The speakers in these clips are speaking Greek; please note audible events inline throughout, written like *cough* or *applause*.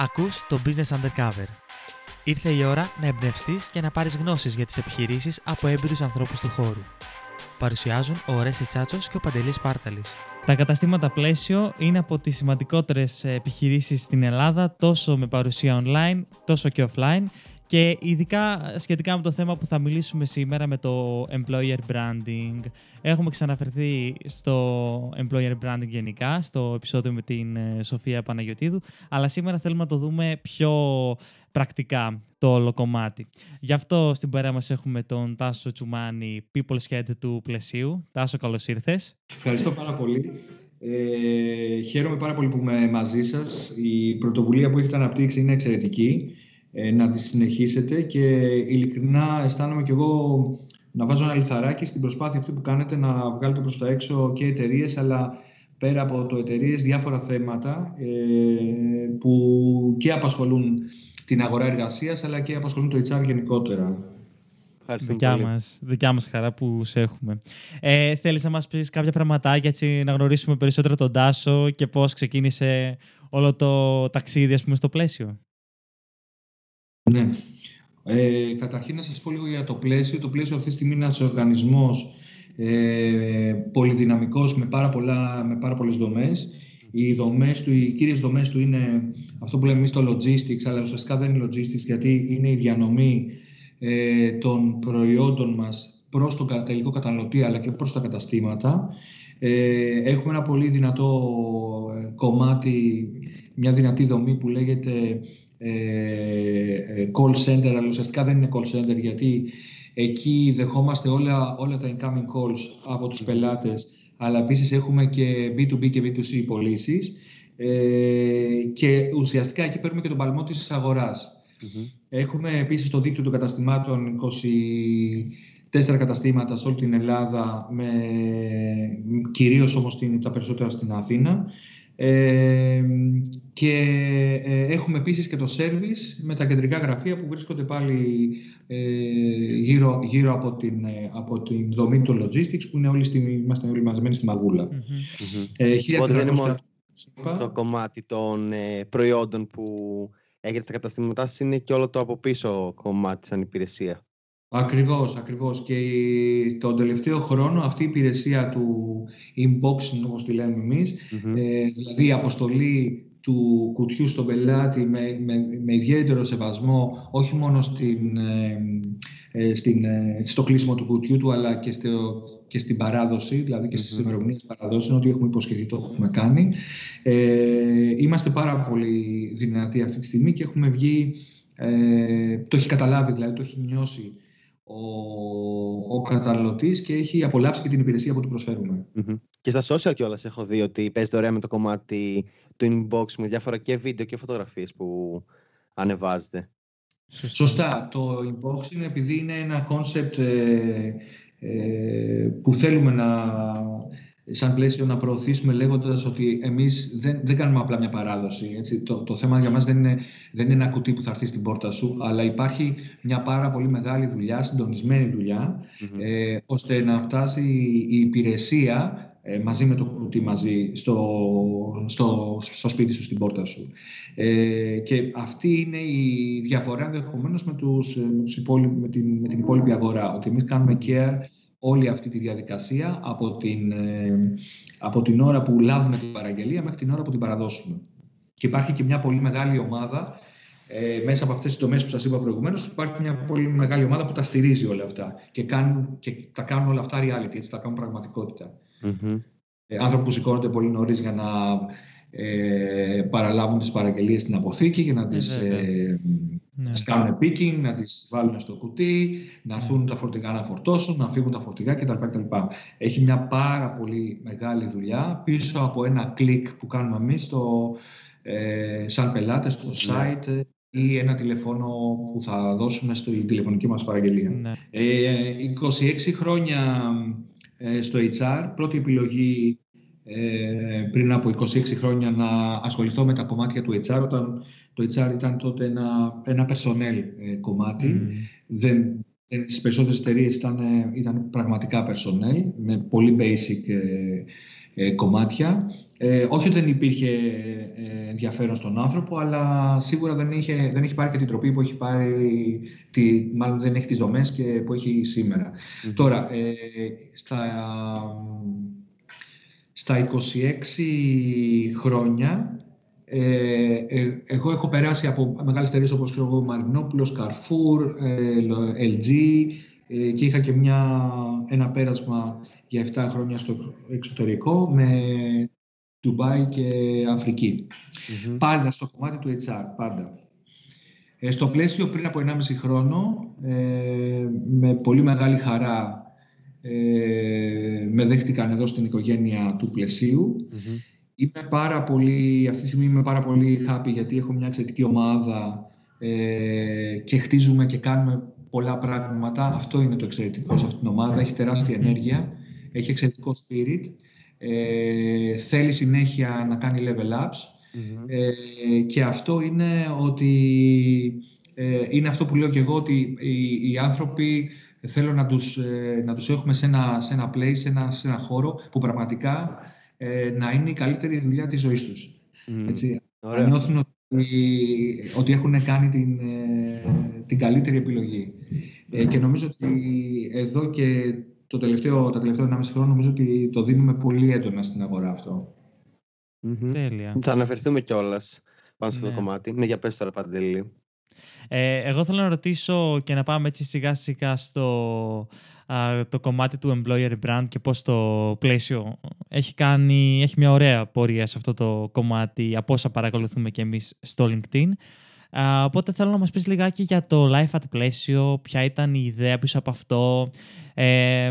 Ακούς το Business Undercover. Ήρθε η ώρα να εμπνευστείς και να πάρεις γνώσεις για τις επιχειρήσεις από έμπειρους ανθρώπους του χώρου. Παρουσιάζουν ο Ρέσι Τσάτσος και ο Παντελής Πάρταλης. Τα καταστήματα πλαίσιο είναι από τις σημαντικότερες επιχειρήσεις στην Ελλάδα, τόσο με παρουσία online, τόσο και offline και ειδικά σχετικά με το θέμα που θα μιλήσουμε σήμερα με το employer branding. Έχουμε ξαναφερθεί στο employer branding γενικά, στο επεισόδιο με την ε, Σοφία Παναγιωτίδου, αλλά σήμερα θέλουμε να το δούμε πιο πρακτικά το όλο κομμάτι. Γι' αυτό στην παρέα μας έχουμε τον Τάσο Τσουμάνη, People's Head του Πλαισίου. Τάσο, καλώς ήρθες. Ευχαριστώ πάρα πολύ. Ε, χαίρομαι πάρα πολύ που είμαι μαζί σας. Η πρωτοβουλία που έχετε αναπτύξει είναι εξαιρετική ε, να τη συνεχίσετε και ειλικρινά αισθάνομαι κι εγώ να βάζω ένα λιθαράκι στην προσπάθεια αυτή που κάνετε να βγάλετε προς τα έξω και εταιρείες, αλλά πέρα από το εταιρείες διάφορα θέματα ε, που και απασχολούν την αγορά εργασίας αλλά και απασχολούν το HR γενικότερα. Δικιά μας, δικιά μας χαρά που σε έχουμε. Ε, θέλεις να μας πεις κάποια πραγματάκια έτσι, να γνωρίσουμε περισσότερο τον Τάσο και πώς ξεκίνησε όλο το ταξίδι ας πούμε, στο πλαίσιο; Ναι. Ε, καταρχήν να σας πω λίγο για το πλαίσιο. Το πλαίσιο αυτή τη στιγμή είναι ένας οργανισμός ε, πολυδυναμικός με πάρα, πολλά, με πάρα πολλές δομές. Οι, δομές του, οι κύριες δομές του είναι αυτό που λέμε εμείς το logistics, αλλά ουσιαστικά δεν είναι logistics γιατί είναι η διανομή ε, των προϊόντων μας προς τον τελικό καταναλωτή αλλά και προς τα καταστήματα. Ε, έχουμε ένα πολύ δυνατό ε, κομμάτι, μια δυνατή δομή που λέγεται ε, ε, call center, αλλά ουσιαστικά δεν είναι call center γιατί εκεί δεχόμαστε όλα, όλα τα incoming calls από τους πελάτες, αλλά επίσης έχουμε και B2B και B2C πωλήσεις. Ε, και ουσιαστικά εκεί παίρνουμε και τον παλμό της αγορας Έχουμε επίσης το δίκτυο των καταστημάτων 24 καταστήματα σε όλη την Ελλάδα, με, κυρίως όμως τα περισσότερα στην Αθήνα. Και ε, έχουμε επίσης και το service με τα κεντρικά γραφεία που βρίσκονται πάλι ε, γύρω, γύρω από, την, ε, από την δομή του logistics που είναι όλοι στη, είμαστε όλοι μαζεμένοι στη μαγούλα. Οπότε δεν είναι μόνο το κομμάτι των προϊόντων που έχετε στα καταστήματά σας, είναι και όλο το από πίσω κομμάτι σαν υπηρεσία. Ακριβώς, ακριβώς. Και τον τελευταίο χρόνο αυτή η υπηρεσία του inboxing, όπως τη λέμε εμείς, ε, δηλαδή η αποστολή του κουτιού στον πελάτη με, με, με ιδιαίτερο σεβασμό, όχι μόνο στην, ε, ε στην, ε, στο κλείσιμο του κουτιού του, αλλά και, στο, και στην παράδοση, δηλαδή και στις ημερομηνίες παραδόσεων, ό,τι έχουμε υποσχεθεί το έχουμε κάνει. Ε, είμαστε πάρα πολύ δυνατοί αυτή τη στιγμή και έχουμε βγει, το έχει καταλάβει, δηλαδή το έχει νιώσει ο, ο καταναλωτής και έχει απολαύσει και την υπηρεσία που του προσφερουμε Και στα social κιόλας έχω δει ότι παίζετε ωραία με το κομμάτι του inbox με διάφορα και βίντεο και φωτογραφίες που ανεβάζετε. Σωστά. Το unboxing επειδή είναι ένα concept ε, ε, που θέλουμε να σαν πλαίσιο να προωθήσουμε λέγοντας ότι εμείς δεν, δεν κάνουμε απλά μια παράδοση. Έτσι. Το, το θέμα για μας δεν είναι, δεν είναι ένα κουτί που θα έρθει στην πόρτα σου, αλλά υπάρχει μια πάρα πολύ μεγάλη δουλειά, συντονισμένη ε, ώστε να φτάσει η υπηρεσία ε, μαζί με το κουτί μαζί στο, στο, στο σπίτι σου, στην πόρτα σου. Ε, και αυτή είναι η διαφορά ενδεχομένως με, τους, με, τους με, την, με την υπόλοιπη αγορά, ότι εμείς κάνουμε care όλη αυτή τη διαδικασία από την, ε, από την ώρα που λάβουμε την παραγγελία μέχρι την ώρα που την παραδώσουμε. Και υπάρχει και μια πολύ μεγάλη ομάδα ε, μέσα από αυτές τις δομές που σας είπα προηγουμένως υπάρχει μια πολύ μεγάλη ομάδα που τα στηρίζει όλα αυτά και, κάνουν, και τα κάνουν όλα αυτά reality, έτσι τα κάνουν πραγματικότητα. Mm-hmm. Ε, άνθρωποι που σηκώνονται πολύ νωρίς για να ε, παραλάβουν τις παραγγελίες στην αποθήκη για να τις ε, ναι. τις κάνουν picking, να τις βάλουν στο κουτί, να ναι. έρθουν τα φορτηγά να φορτώσουν, να φύγουν τα φορτηγά κτλ. Έχει μια πάρα πολύ μεγάλη δουλειά πίσω από ένα κλικ που κάνουμε εμείς στο, ε, σαν πελάτες στο ναι. site ή ένα τηλεφώνο που θα δώσουμε στη τηλεφωνική μας παραγγελία. Ναι. Ε, 26 χρόνια ε, στο HR, πρώτη επιλογή ε, πριν από 26 χρόνια να ασχοληθώ με τα κομμάτια του HR όταν το HR ήταν τότε ένα, ένα personnel ε, κομμάτι. Mm. Δεν, στις περισσότερες εταιρείες ήταν, ήταν πραγματικά personnel με πολύ basic ε, κομμάτια Ε, όχι ότι δεν υπήρχε ε, ενδιαφέρον στον άνθρωπο, αλλά σίγουρα δεν, είχε, δεν έχει πάρει και την τροπή που έχει πάρει, τη, μάλλον δεν έχει τις δομές και που έχει Τώρα, ε, στα, στα 26 χρόνια, ε, ε, εγώ έχω περάσει από μεγάλες εταιρείες όπως ο Μαρινόπουλος, Carrefour, LG και είχα και μια, ένα πέρασμα για 7 χρόνια στο εξωτερικό με Ντουμπάι και αφρικη Πάντα στο κομμάτι του HR, πάντα. Ε, στο πλαίσιο πριν από 1,5 χρόνο, ε, με πολύ μεγάλη χαρά ε, με δέχτηκαν εδώ στην οικογένεια του πλαισιου Είμαι πάρα πολύ, αυτή τη στιγμή είμαι πάρα πολύ happy γιατί έχω μια εξαιρετική ομάδα ε, και χτίζουμε και κάνουμε πολλά πράγματα. Αυτό είναι το εξαιρετικό σε αυτήν την ομάδα. Έχει τεράστια ενέργεια, έχει εξαιρετικό spirit ε, θέλει συνέχεια να κάνει level ups ε, και αυτό είναι ότι ε, είναι αυτό που λέω και εγώ ότι οι, οι άνθρωποι θέλω να τους, ε, να τους έχουμε σε ένα, σε ένα place, σε ένα, σε ένα χώρο που πραγματικά ε, να είναι η καλύτερη δουλειά της ζωής τους. Mm. Έτσι, να νιώθουν ότι, ότι έχουν κάνει την, την καλύτερη επιλογή. και νομίζω ότι εδώ και το τελευταίο, τα τελευταία 1,5 χρόνια νομίζω ότι το δίνουμε πολύ έντονα στην αγορά αυτό. Mm-hmm. Τέλεια. Θα αναφερθούμε κιόλας πάνω στο ναι. κομμάτι. Ναι, για πες τώρα Παντελή. Ε, εγώ θέλω να ρωτήσω και να πάμε έτσι σιγά σιγά στο το κομμάτι του employer brand και πώς το πλαίσιο έχει κάνει, έχει μια ωραία πορεία σε αυτό το κομμάτι από όσα παρακολουθούμε και εμείς στο LinkedIn. Uh, οπότε θέλω να μας πεις λιγάκι για το Life at πλαίσιο, ποια ήταν η ιδέα πίσω από αυτό ε,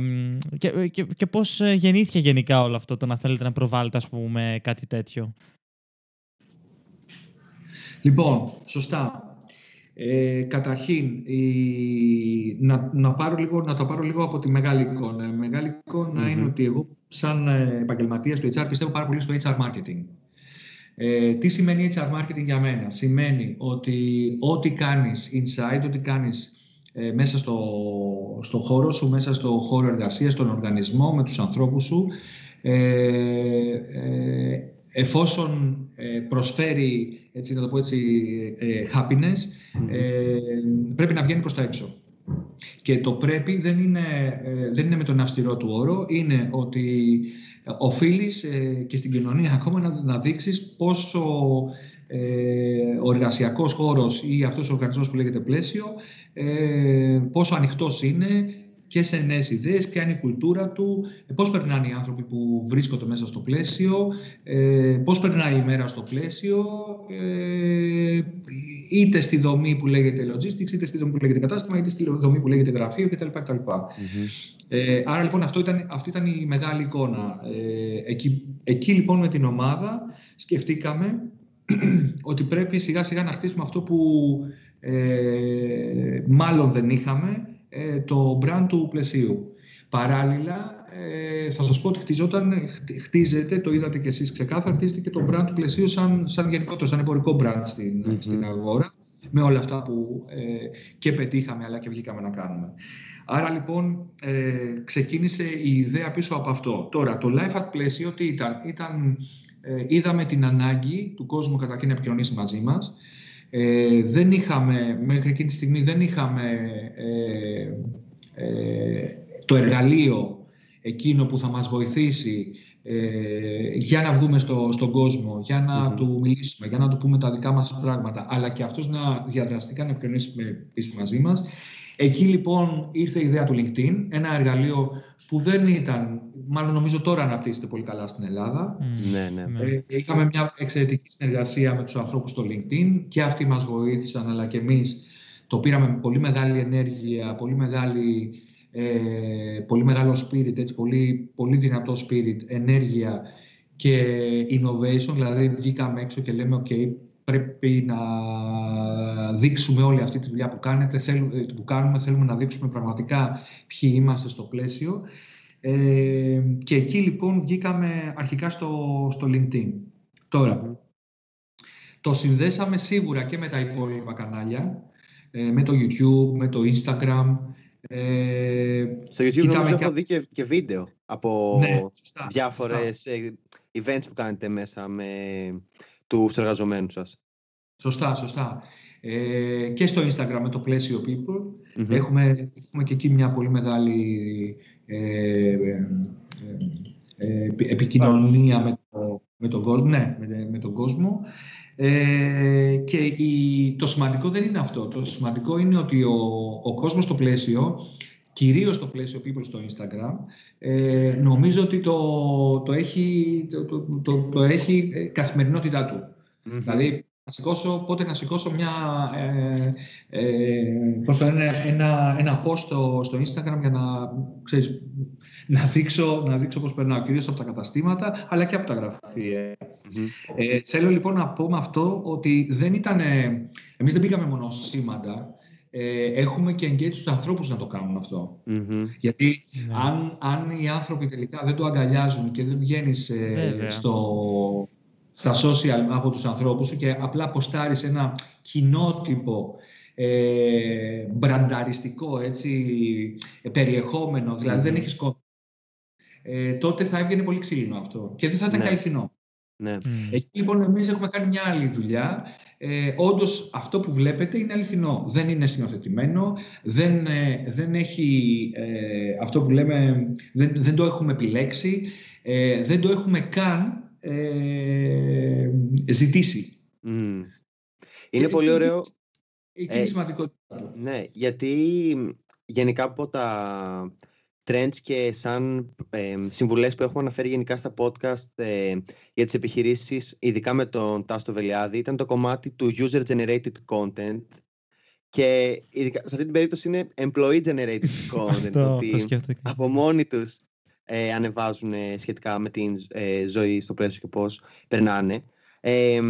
και, και, και πώς γεννήθηκε γενικά όλο αυτό το να θέλετε να προβάλλετε ας πούμε κάτι τέτοιο; Λοιπόν, σωστά. Ε, καταρχήν, η, να, να, πάρω λίγο, να το πάρω λίγο από τη μεγάλη εικόνα. Η μεγάλη είναι ότι εγώ σαν επαγγελματίας του HR πιστεύω πάρα πολύ στο HR marketing. Ε, τι σημαίνει HR marketing για μένα; Σημαίνει ότι ό,τι κάνεις inside, ό,τι κάνεις ε, μέσα στο, στο χώρο σου, μέσα στο χώρο εργασίας, στον οργανισμό, με τους ανθρώπους σου, ε, ε εφόσον ε, προσφέρει, έτσι να το πω έτσι, happiness, πρέπει να βγαίνει προς τα έξω. Και το πρέπει δεν είναι, δεν είναι με τον αυστηρό του όρο, είναι ότι οφείλεις ε, και στην κοινωνία ακόμα να, να δείξεις πόσο ε, ο εργασιακός χώρος ή αυτός ο οργανισμός που λέγεται πλαίσιο, ε, πόσο ανοιχτός είναι και σε νέες ιδέες, ποια είναι η κουλτούρα του, ε, πώς περνάνε οι άνθρωποι που βρίσκονται μέσα στο πλαίσιο, ε, πώς περνάει η μέρα στο πλαίσιο, ε, είτε στη δομή που λέγεται logistics, είτε στη δομή που λέγεται κατάστημα, είτε στη δομή που λέγεται γραφείο κτλ. κτλ. Ε, άρα λοιπόν αυτό ήταν, αυτή ήταν η μεγάλη εικόνα. Ε, εκεί, εκεί λοιπόν με την ομάδα σκεφτήκαμε *clears throat* ότι πρέπει σιγά σιγά να χτίσουμε αυτό που ε, μάλλον δεν είχαμε, ε, το brand του πλαισίου. Παράλληλα, ε, θα σας πω ότι χτιζόταν, χτίζεται, το είδατε κι εσείς ξεκάθαρα, χτίζεται και το brand του πλαισίου σαν, σαν γενικότερο, σαν εμπορικό brand στην, στην αγορά, με όλα αυτά που ε, και πετύχαμε αλλά και βγήκαμε να κάνουμε. Άρα λοιπόν ε, ξεκίνησε η ιδέα πίσω από αυτό. Τώρα, το Life at πλαίσιο τι ήταν; ήταν ε, είδαμε την ανάγκη του κόσμου καταρχήν να επικοινωνήσει μαζί μας. Ε, δεν είχαμε, μέχρι εκείνη τη στιγμή δεν είχαμε ε, ε, το εργαλείο εκείνο που θα μας βοηθήσει ε, για να βγούμε στο, στον κόσμο, για να του μιλήσουμε, για να του πούμε τα δικά μας πράγματα, αλλά και αυτός να διαδραστικά να επικοινωνήσει πίσω μαζί μας. Εκεί λοιπόν ήρθε η ιδέα του LinkedIn, ένα εργαλείο που δεν ήταν, μάλλον νομίζω τώρα αναπτύσσεται πολύ καλά στην Ελλάδα. Ναι, ναι. ναι. Ε, είχαμε μια εξαιρετική συνεργασία με τους ανθρώπους στο LinkedIn και αυτοί μας βοήθησαν, αλλά και εμείς το πήραμε με πολύ μεγάλη ενέργεια, πολύ, μεγάλη, ε, πολύ μεγάλο spirit, έτσι, πολύ, πολύ δυνατό spirit, ενέργεια και innovation, δηλαδή βγήκαμε έξω και λέμε ok, πρέπει να δείξουμε όλη αυτή τη δουλειά που, κάνετε, θέλουμε, που κάνουμε, θέλουμε να δείξουμε πραγματικά ποιοι είμαστε στο πλαίσιο. Ε, και εκεί λοιπόν βγήκαμε αρχικά στο, στο LinkedIn. Τώρα, το συνδέσαμε σίγουρα και με τα υπόλοιπα κανάλια, ε, με το YouTube, με το Instagram. Ε, στο YouTube νομίζω έχω δει και, και βίντεο από ναι, διάφορες... Ε, events που κάνετε μέσα με τους εργαζομένους σας. Σωστά, σωστά. Ε, και στο Instagram με το πλαίσιο People. Έχουμε, έχουμε και εκεί μια πολύ μεγάλη ε, ε, ε επικοινωνία με, το, με τον κόσμο. Ναι, με, με τον κόσμο. Ε, και η, το σημαντικό δεν είναι αυτό. Το σημαντικό είναι ότι ο, ο κόσμος στο πλαίσιο, κυρίως στο πλαίσιο People στο Instagram, ε, νομίζω ότι το, το έχει, το, το, το, έχει καθημερινότητά του. Δηλαδή, να σηκώσω, πότε να σηκώσω μια, ε, ε, πώς το λένε, ένα, ένα post στο, στο Instagram για να, ξέρεις, να, δείξω, να δείξω πώς περνάω, κυρίως από τα καταστήματα, αλλά και από τα γραφεία. Ε, θέλω λοιπόν να πω με αυτό ότι δεν ήταν, εμείς δεν πήγαμε μόνο σήμαντα, ε, έχουμε και engage τους ανθρώπους να το κάνουν Γιατί ναι. αν, αν οι άνθρωποι τελικά δεν το αγκαλιάζουν και δεν βγαίνεις στο, στα social από τους ανθρώπους σου και απλά ποστάρεις ένα κοινότυπο ε, μπρανταριστικό έτσι, περιεχόμενο, δηλαδή δεν έχεις κόμμα, ε, τότε θα έβγαινε πολύ ξύλινο αυτό και δεν θα ήταν ναι. και αληθινό. Ναι. Εκεί λοιπόν εμείς έχουμε κάνει μια άλλη δουλειά. Ε, όντως αυτό που βλέπετε είναι αληθινό. Δεν είναι συνοθετημένο, δεν, ε, δεν έχει ε, αυτό που λέμε, δεν, δεν το έχουμε επιλέξει, ε, δεν το έχουμε καν ε, ζητήσει. Είναι πολύ ωραίο. Εκεί είναι σημαντικό. Ναι, γιατί γενικά από τα trends και σαν ε, συμβουλές που έχουμε αναφέρει γενικά στα podcast ε, για τις επιχειρήσεις, ειδικά με τον Τάστο Βελιάδη, ήταν το κομμάτι του user-generated content και ειδικά, σε αυτή την περίπτωση είναι employee-generated *laughs* content, ότι από μόνοι τους ε, ανεβάζουν ε, σχετικά με την ε, ζωή στο πλαίσιο και πώς περνάνε. Ε,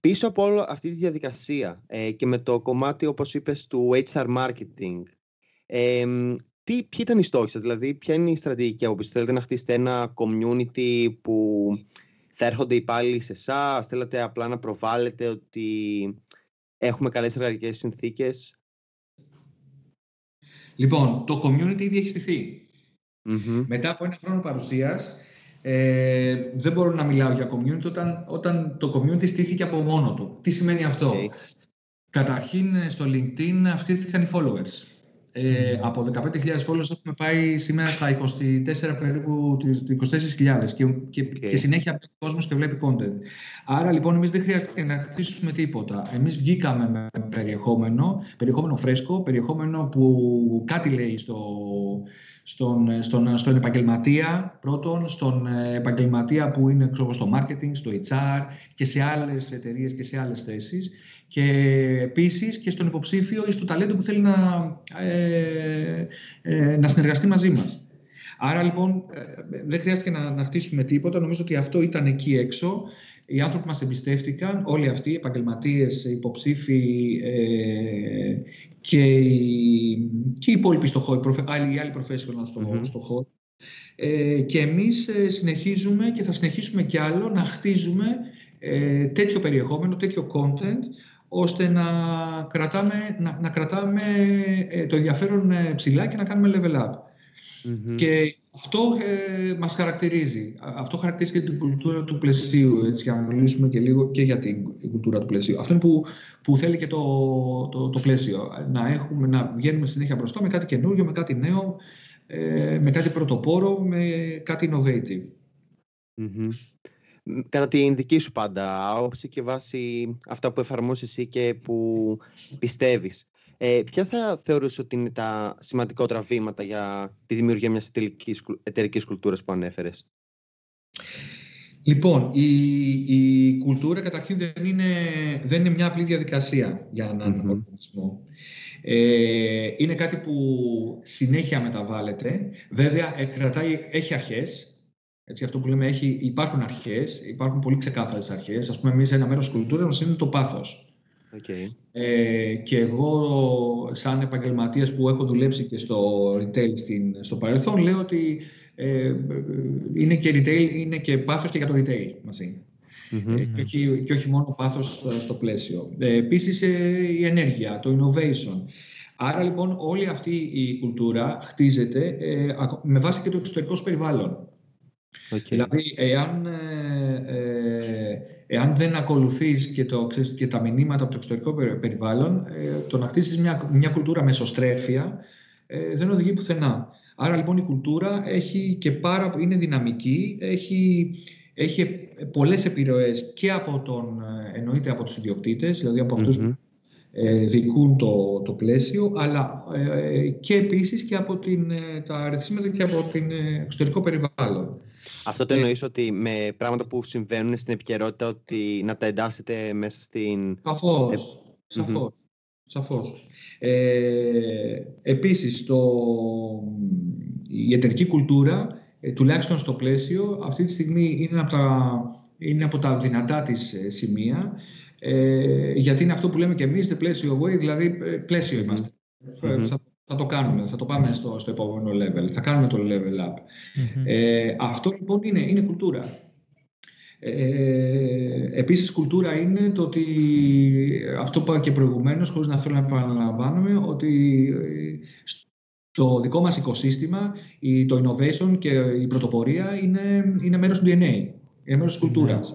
πίσω από όλη αυτή τη διαδικασία ε, και με το κομμάτι, όπως είπες, του HR marketing, ε, τι, ποιοι ήταν οι στόχοι σας, δηλαδή ποια είναι η στρατηγική από πίσω, θέλετε να χτίσετε ένα community που θα έρχονται υπάλληλοι σε εσάς, θέλετε απλά να προβάλλετε ότι έχουμε καλές εργατικές συνθήκες; Λοιπόν, το community ήδη έχει στηθεί. Μετά από ένα χρόνο παρουσίας, ε, δεν μπορώ να μιλάω για community όταν, όταν το community στήθηκε από μόνο του. Τι σημαίνει αυτό; Καταρχήν, στο LinkedIn αυξήθηκαν οι followers. Ε, από 15.000 followers έχουμε πάει σήμερα στα 24 περίπου 24.000 και, και, και συνέχεια ο κόσμος και βλέπει content. Άρα λοιπόν εμείς δεν χρειάζεται να χτίσουμε τίποτα. Εμείς βγήκαμε με περιεχόμενο, περιεχόμενο φρέσκο, περιεχόμενο που κάτι λέει στο, στον, στον, στον επαγγελματία πρώτον, στον επαγγελματία που είναι ξέρω, στο marketing, στο HR και σε άλλες εταιρείες και σε άλλες θέσεις και επίσης και στον υποψήφιο ή στο ταλέντο που θέλει να, ε, ε, να συνεργαστεί μαζί μας. Άρα λοιπόν ε, δεν χρειάστηκε να, να χτίσουμε τίποτα. Νομίζω ότι αυτό ήταν εκεί έξω. Οι άνθρωποι μας εμπιστεύτηκαν, όλοι αυτοί, οι επαγγελματίες, οι υποψήφοι ε, και, οι, και οι υπόλοιποι στο χώρο, οι άλλοι, άλλοι professionals στο, στο χώρο. Ε, και εμείς συνεχίζουμε και θα συνεχίσουμε κι άλλο να χτίζουμε ε, τέτοιο περιεχόμενο, τέτοιο content, ώστε να κρατάμε, να, να κρατάμε ε, το ενδιαφέρον ε, ψηλά και να κάνουμε level up. Και αυτό ε, μας χαρακτηρίζει. Αυτό χαρακτηρίζει και την κουλτούρα του πλαισίου, έτσι, για να μιλήσουμε και λίγο και για την κουλτούρα του πλαισίου. Αυτό είναι που, που θέλει και το, το, το πλαίσιο. Να, έχουμε, να βγαίνουμε συνέχεια μπροστά με κάτι καινούργιο, με κάτι νέο, ε, με κάτι πρωτοπόρο, με κάτι innovative κατά την δική σου πάντα άποψη και βάσει αυτά που εφαρμόσεις εσύ και που πιστεύεις. Ε, ποια θα θεωρούσες ότι είναι τα σημαντικότερα βήματα για τη δημιουργία μιας εταιρικής κουλτούρας που ανέφερες; Λοιπόν, η, η κουλτούρα καταρχήν δεν είναι, δεν είναι μια απλή διαδικασία για έναν mm οργανισμό. Ε, είναι κάτι που συνέχεια μεταβάλλεται. Βέβαια, κρατάει, έχει αρχές, έτσι, αυτό που λέμε έχει, υπάρχουν αρχές, υπάρχουν πολύ ξεκάθαρες αρχές. Α πούμε, εμείς ένα μέρος της κουλτούρας μας είναι το πάθος. Okay. Ε, και εγώ, σαν επαγγελματίας που έχω δουλέψει και στο retail στην, στο παρελθόν, λέω ότι ε, είναι και retail, είναι και πάθος και για το retail μαζί. Mm-hmm. Ε, και, όχι, και όχι μόνο πάθος στο πλαίσιο. Ε, επίσης, ε, η ενέργεια, το innovation. Άρα, λοιπόν, όλη αυτή η κουλτούρα χτίζεται ε, με βάση και το εξωτερικό περιβάλλον. Okay. Δηλαδή, εάν, ε, ε, εάν δεν ακολουθείς και, το, ξέρεις, και τα μηνύματα από το εξωτερικό περιβάλλον, ε, το να χτίσεις μια, μια κουλτούρα μεσοστρέφεια ε, δεν οδηγεί πουθενά. Άρα λοιπόν η κουλτούρα έχει και πάρα, είναι δυναμική, έχει, έχει πολλές επιρροές και από τον, ε, εννοείται από τους ιδιοκτήτες, δηλαδή από αυτούς που ε, δικούν το, το πλαίσιο, αλλά ε, και επίσης και από την, τα αριθμήματα και από την εξωτερικό περιβάλλον. Αυτό το εννοείς ότι με πράγματα που συμβαίνουν στην επικαιρότητα ότι να τα εντάσσετε μέσα στην... Σαφώς, σαφώς. Σαφώς. Ε, επίσης, το, η εταιρική κουλτούρα, ε, τουλάχιστον στο πλαίσιο, αυτή τη στιγμή είναι από τα, είναι από τα δυνατά της ε, σημεία, ε, γιατί είναι αυτό που λέμε και εμείς, the πλαίσιο way, δηλαδή ε, πλαίσιο είμαστε. Θα, θα, το κάνουμε, θα το πάμε στο, στο επόμενο level, θα κάνουμε το level up. Ε, αυτό λοιπόν είναι, είναι κουλτούρα. Ε, επίσης κουλτούρα είναι το ότι αυτό που είπα και προηγουμένως χωρίς να θέλω να επαναλαμβάνομαι ότι στο δικό μας οικοσύστημα το innovation και η πρωτοπορία είναι, είναι μέρος του DNA, είναι μέρος της κουλτούρας.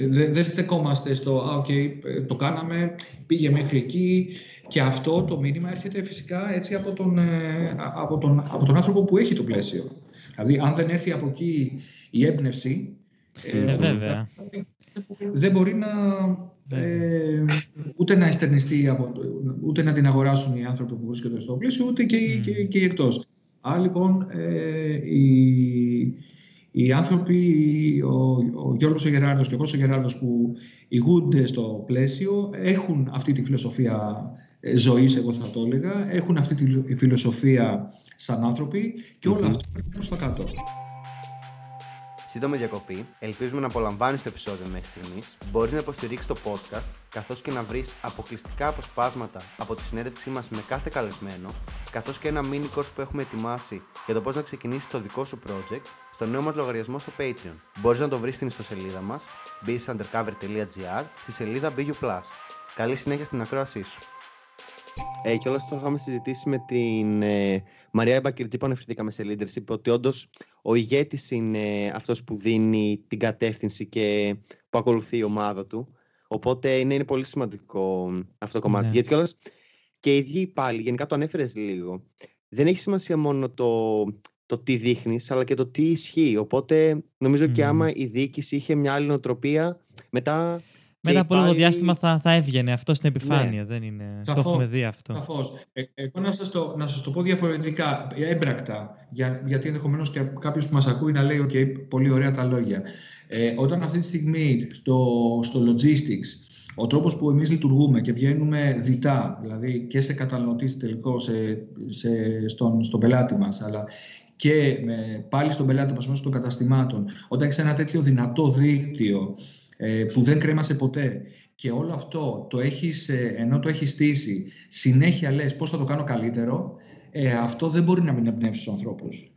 Δεν, δεν στεκόμαστε στο «Α, okay, το κάναμε, πήγε μέχρι εκεί» και αυτό το μήνυμα έρχεται φυσικά έτσι από τον, ε, από τον, από τον άνθρωπο που έχει το πλαίσιο. Δηλαδή, αν δεν έρθει από εκεί η έμπνευση, ε, ε, βέβαια. Δεν μπορεί να, ε, ούτε να εστερνιστεί, από, ούτε να την αγοράσουν οι άνθρωποι που βρίσκονται στο πλαίσιο, ούτε και, mm. και, και εκτός. Άρα λοιπόν ε, οι, οι άνθρωποι, ο, ο Γιώργος ο Γεράρδος και ο Κώστος ο Γεράρδος που ηγούνται στο πλαίσιο έχουν αυτή τη φιλοσοφία ε, ζωής, εγώ θα το έλεγα, έχουν αυτή τη φιλοσοφία σαν άνθρωποι και όλα αυτά πρέπει προς τα κάτω. Σύντομη διακοπή. Ελπίζουμε να απολαμβάνεις το επεισόδιο μέχρι στιγμής. Μπορείς να υποστηρίξεις το podcast, καθώς και να βρεις αποκλειστικά αποσπάσματα από τη συνέντευξή μας με κάθε καλεσμένο, καθώς και ένα mini course που έχουμε ετοιμάσει για το πώς να ξεκινήσεις το δικό σου project στο νέο μας λογαριασμό στο Patreon. Μπορείς να το βρεις στην ιστοσελίδα μας businessundercover.gr στη σελίδα BU. Καλή συνέχεια στην ακρόασή σου. Ε, και όλα το είχαμε συζητήσει με την ε, Μαρία Μπακυρτζή που αναφερθήκαμε σε leadership ότι όντως ο ηγέτης είναι αυτός που δίνει την κατεύθυνση και που ακολουθεί η ομάδα του. Οπότε είναι, είναι πολύ σημαντικό αυτό το κομμάτι. Ναι. Γιατί κιόλας και οι ίδιοι πάλι, γενικά το ανέφερες λίγο. Δεν έχει σημασία μόνο το, το τι δείχνεις, αλλά και το τι ισχύει. Οπότε νομίζω και άμα η διοίκηση είχε μια άλλη νοοτροπία, μετά μετά από λίγο διάστημα θα, θα έβγαινε αυτό στην επιφάνεια. Ναι. Δεν είναι... το έχουμε δει αυτό. Σαφώς. Ε, εγώ να σας, το, να σας το πω διαφορετικά, έμπρακτα, για, γιατί ενδεχομένως και κάποιος που μας ακούει να λέει okay, πολύ ωραία τα λόγια. Ε, όταν αυτή τη στιγμή στο, στο logistics ο τρόπος που εμείς λειτουργούμε και βγαίνουμε διτά, δηλαδή και σε καταναλωτής τελικό, σε, σε, στον, στον πελάτη μας, αλλά και με, πάλι στον πελάτη μας μέσω των καταστημάτων, όταν έχεις ένα τέτοιο δυνατό δίκτυο ε, που δεν κρέμασε ποτέ και όλο αυτό το έχεις, ε, ενώ το έχεις στήσει, συνέχεια λες πώς θα το κάνω καλύτερο, ε, αυτό δεν μπορεί να μην εμπνεύσει τους ανθρώπους.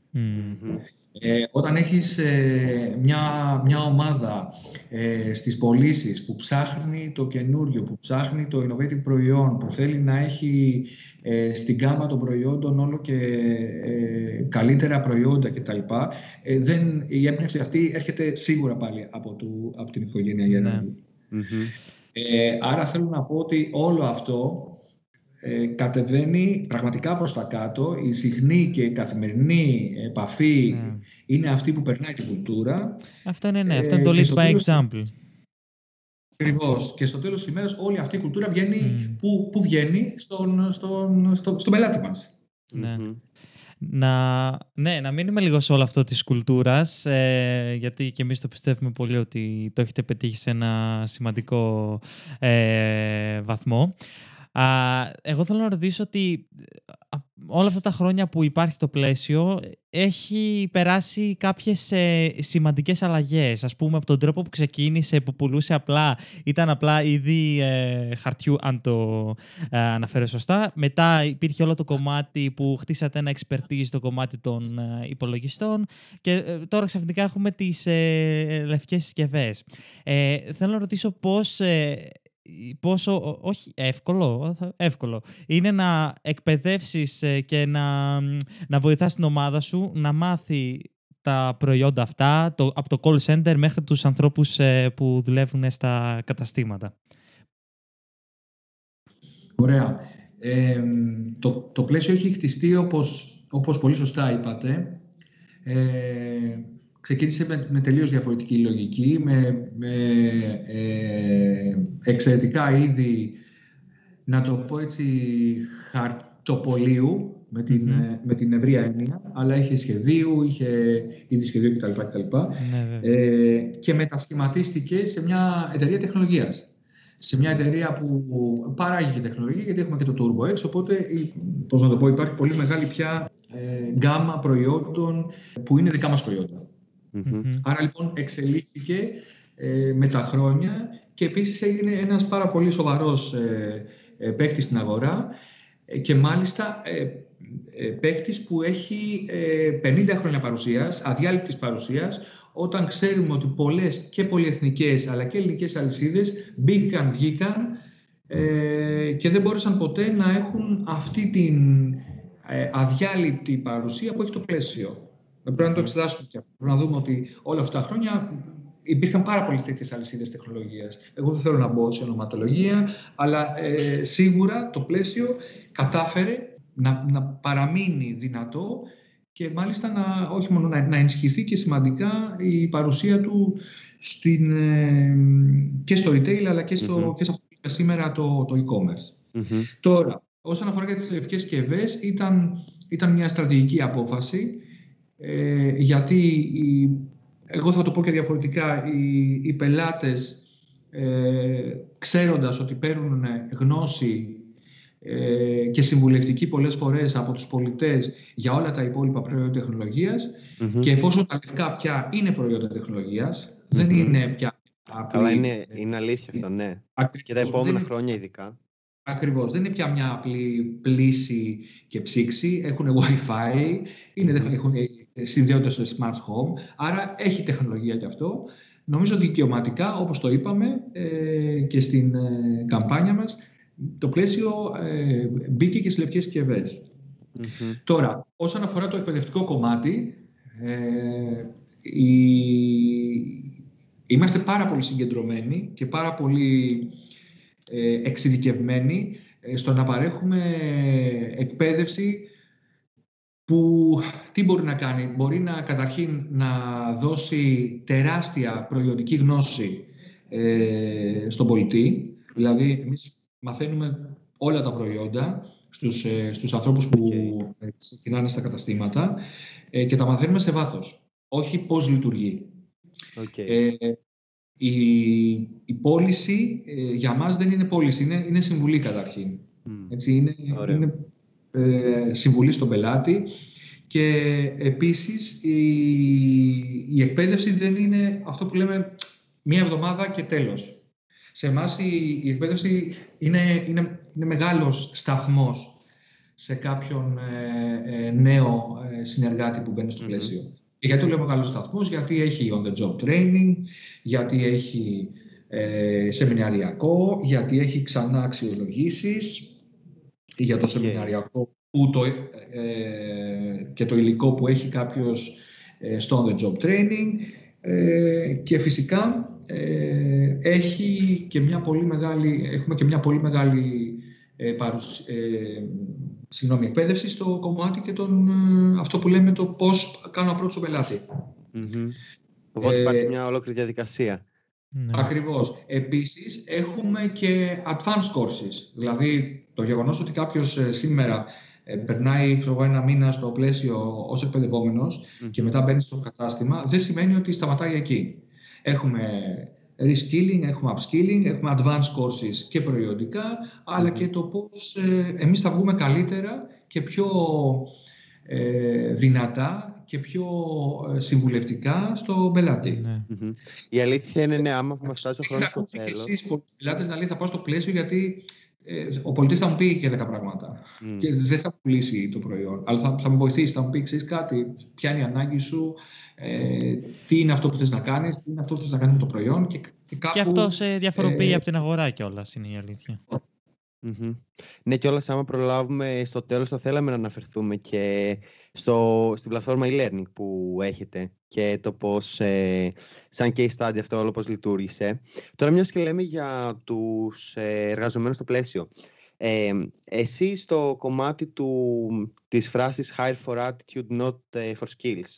Ε, όταν έχεις ε, μια, μια ομάδα ε, στις πωλήσεις που ψάχνει το καινούριο, που ψάχνει το innovative προϊόν, που θέλει να έχει ε, στην κάμα των προϊόντων όλο και ε, καλύτερα προϊόντα κτλ. Ε, δεν, η έμπνευση αυτή έρχεται σίγουρα πάλι από, του, από την οικογένεια Γεράνου. Ναι. Ε, άρα θέλω να πω ότι όλο αυτό ε, κατεβαίνει πραγματικά προς τα κάτω. Η συχνή και καθημερινή επαφή ναι. είναι αυτή που περνάει την κουλτούρα. Αυτό είναι, ναι. Αυτό είναι το lead by example. Ακριβώς. Και στο τέλος της ημέρας, όλη αυτή η κουλτούρα βγαίνει. Πού, πού βγαίνει, στον, στον, στο, στον πελάτη μας. Ναι. Να, ναι, να μείνουμε λίγο σε όλο αυτό της κουλτούρας, ε, γιατί και εμείς το πιστεύουμε πολύ ότι το έχετε πετύχει σε ένα σημαντικό ε, βαθμό. Α, εγώ θέλω να ρωτήσω ότι όλα αυτά τα χρόνια που υπάρχει το πλαίσιο έχει περάσει κάποιες ε, σημαντικές αλλαγές. Ας πούμε από τον τρόπο που ξεκίνησε, που πουλούσε απλά, ήταν απλά είδη ε, χαρτιού, αν το ε, αναφέρω σωστά. Μετά υπήρχε όλο το κομμάτι που χτίσατε ένα expertise στο κομμάτι των ε, υπολογιστών και ε, τώρα ξαφνικά έχουμε τις λευκές συσκευές. θέλω να ρωτήσω πώς πόσο, όχι εύκολο, εύκολο, είναι να εκπαιδεύσεις ε, και να, να βοηθάς την ομάδα σου να μάθει τα προϊόντα αυτά, το, από το call center μέχρι τους ανθρώπους ε, που δουλεύουν στα καταστήματα. Ωραία. Ε, το, το πλαίσιο έχει χτιστεί όπως, όπως πολύ σωστά είπατε. Ε, ξεκίνησε με, με τελείως διαφορετική λογική, με, με ε, εξαιρετικά είδη, να το πω έτσι, χαρτοπολίου, με την, mm με την ευρία έννοια, αλλά είχε σχεδίου, είχε είδη σχεδίου κτλ. κτλ. Ναι, ε, και μετασχηματίστηκε σε μια εταιρεία τεχνολογίας. Σε μια εταιρεία που παράγει και τεχνολογία, γιατί έχουμε και το Turbo X, οπότε, πώς να το πω, υπάρχει πολύ μεγάλη πια ε, γκάμα προϊόντων που είναι δικά μας προϊόντα. Άρα λοιπόν εξελίχθηκε ε, με τα χρόνια και επίσης έγινε ένας πάρα πολύ σοβαρός ε, ε παίκτης στην αγορά ε, και μάλιστα ε, παίκτης που έχει 50 χρόνια παρουσίας, αδιάλειπτης παρουσίας, όταν ξέρουμε ότι πολλές και πολυεθνικές αλλά και ελληνικές αλυσίδες μπήκαν, βγήκαν και δεν μπόρεσαν ποτέ να έχουν αυτή την αδιάλειπτη παρουσία που έχει το πλαίσιο. Πρέπει να το εξετάσουμε και αυτό. Πρέπει να δούμε ότι όλα αυτά τα χρόνια υπήρχαν πάρα πολλές τέτοιες αλυσίδες τεχνολογίας. Εγώ δεν θέλω να μπω σε ονοματολογία, αλλά ε, σίγουρα το πλαίσιο κατάφερε να, να παραμείνει δυνατό και μάλιστα να, όχι μόνο να, να ενισχυθεί και σημαντικά η παρουσία του στην, ε, και στο retail αλλά και, στο, mm-hmm. και σε αυτό σήμερα το, το e-commerce. Mm-hmm. Τώρα, όσον αφορά για τις λευκές συσκευέ, ήταν, ήταν μια στρατηγική απόφαση ε, γιατί εγώ θα το πω και διαφορετικά, οι, οι πελάτες ε, ξέροντας ότι παίρνουν γνώση ε, και συμβουλευτική πολλές φορές από τους πολιτές για όλα τα υπόλοιπα προϊόντα και εφόσον τα λευκά πια είναι προϊόντα δεν είναι πια απλή... Αλλά είναι, είναι αλήθεια αυτό, ναι. και τα επόμενα χρόνια ειδικά. Ακριβώς. Δεν είναι πια μια απλή πλήση και ψήξη. Έχουν Wi-Fi, είναι, έχουν, συνδέονται στο smart home. Άρα έχει τεχνολογία και αυτό. Νομίζω δικαιωματικά, όπως το είπαμε ε, και στην ε, καμπάνια μας, το πλαίσιο ε, μπήκε και στις λευκές Τώρα, όσον αφορά το εκπαιδευτικό κομμάτι, ε, είμαστε πάρα πολύ συγκεντρωμένοι και πάρα πολύ ε, εξειδικευμένοι ε, στο να παρέχουμε εκπαίδευση που τι μπορεί να κάνει. Μπορεί να καταρχήν να δώσει τεράστια προϊόντική γνώση ε, στον πολιτή. Δηλαδή, εμείς μαθαίνουμε όλα τα προϊόντα στους, ε, στους ανθρώπους που ξεκινάνε στα καταστήματα και τα μαθαίνουμε σε βάθος. Όχι πώς λειτουργεί. Okay η, η πώληση ε, για μας δεν είναι πώληση, είναι, είναι συμβουλή καταρχήν. Έτσι, είναι, είναι ε, συμβουλή στον πελάτη και επίσης η, η εκπαίδευση δεν είναι αυτό που λέμε μία εβδομάδα και τέλος. Σε εμάς η, η εκπαίδευση είναι, είναι, είναι μεγάλος σταθμός σε κάποιον ε, ε νέο συνεργάτη που μπαίνει στο πλαίσιο. Γιατί το λέω μεγάλο σταθμό, γιατί έχει on the job training, γιατί έχει ε, σεμιναριακό, γιατί έχει ξανά αξιολογήσεις. Για το σεμιναριακό που το, ε, και το υλικό που έχει κάποιος ε, στο on the job training. Ε, και φυσικά ε, έχει και μια πολύ μεγάλη, έχουμε και μια πολύ μεγάλη ε, συγγνώμη, εκπαίδευση στο κομμάτι και τον, ε, αυτό που λέμε το πώς κάνω approach στον πελάτη. Mm-hmm. Οπότε ε, υπάρχει μια ολόκληρη διαδικασία. Ναι. Ακριβώς. Επίσης, έχουμε και advanced courses. Δηλαδή, το γεγονός ότι κάποιος ε, σήμερα ε, περνάει ξέρω, ένα μήνα στο πλαίσιο ως εκπαιδευόμενος mm-hmm. και μετά μπαίνει στο κατάστημα, δεν σημαίνει ότι σταματάει εκεί. Έχουμε reskilling, έχουμε upskilling, έχουμε advanced courses και προϊόντικα, αλλά και το πώς ε, εμείς θα βγούμε καλύτερα και πιο ε, δυνατά και πιο ε, συμβουλευτικά στο πελάτη. Ναι. Η αλήθεια είναι, ναι, άμα μας φτάσει ο χρόνος στο τέλος... Εσείς, πελάτες, να λέει, θα πάω στο πλαίσιο γιατί ε, ο πολιτής θα μου πει και 10 πράγματα. Και δεν θα πουλήσει το προϊόν. Αλλά θα, θα με βοηθήσει, θα μου πει: Ξέρεις κάτι, ποια είναι η ανάγκη σου, ε, τι είναι αυτό που θες να κάνεις, τι είναι αυτό που θες να κάνει με το προϊόν. Και, και, κάπου, και αυτό σε διαφοροποιεί ε, από την αγορά κιόλας, είναι η αλήθεια. Ναι, και όλα άμα προλάβουμε στο τέλος θα θέλαμε να αναφερθούμε και στο, στην πλατφόρμα e-learning που έχετε και το πώς, ε, σαν case study αυτό όλο πώς λειτουργήσε. Τώρα μιας και λέμε για τους ε, εργαζομένους στο πλαίσιο. Ε, εσύ στο κομμάτι του, της φράσης hire for attitude, not ε, for skills,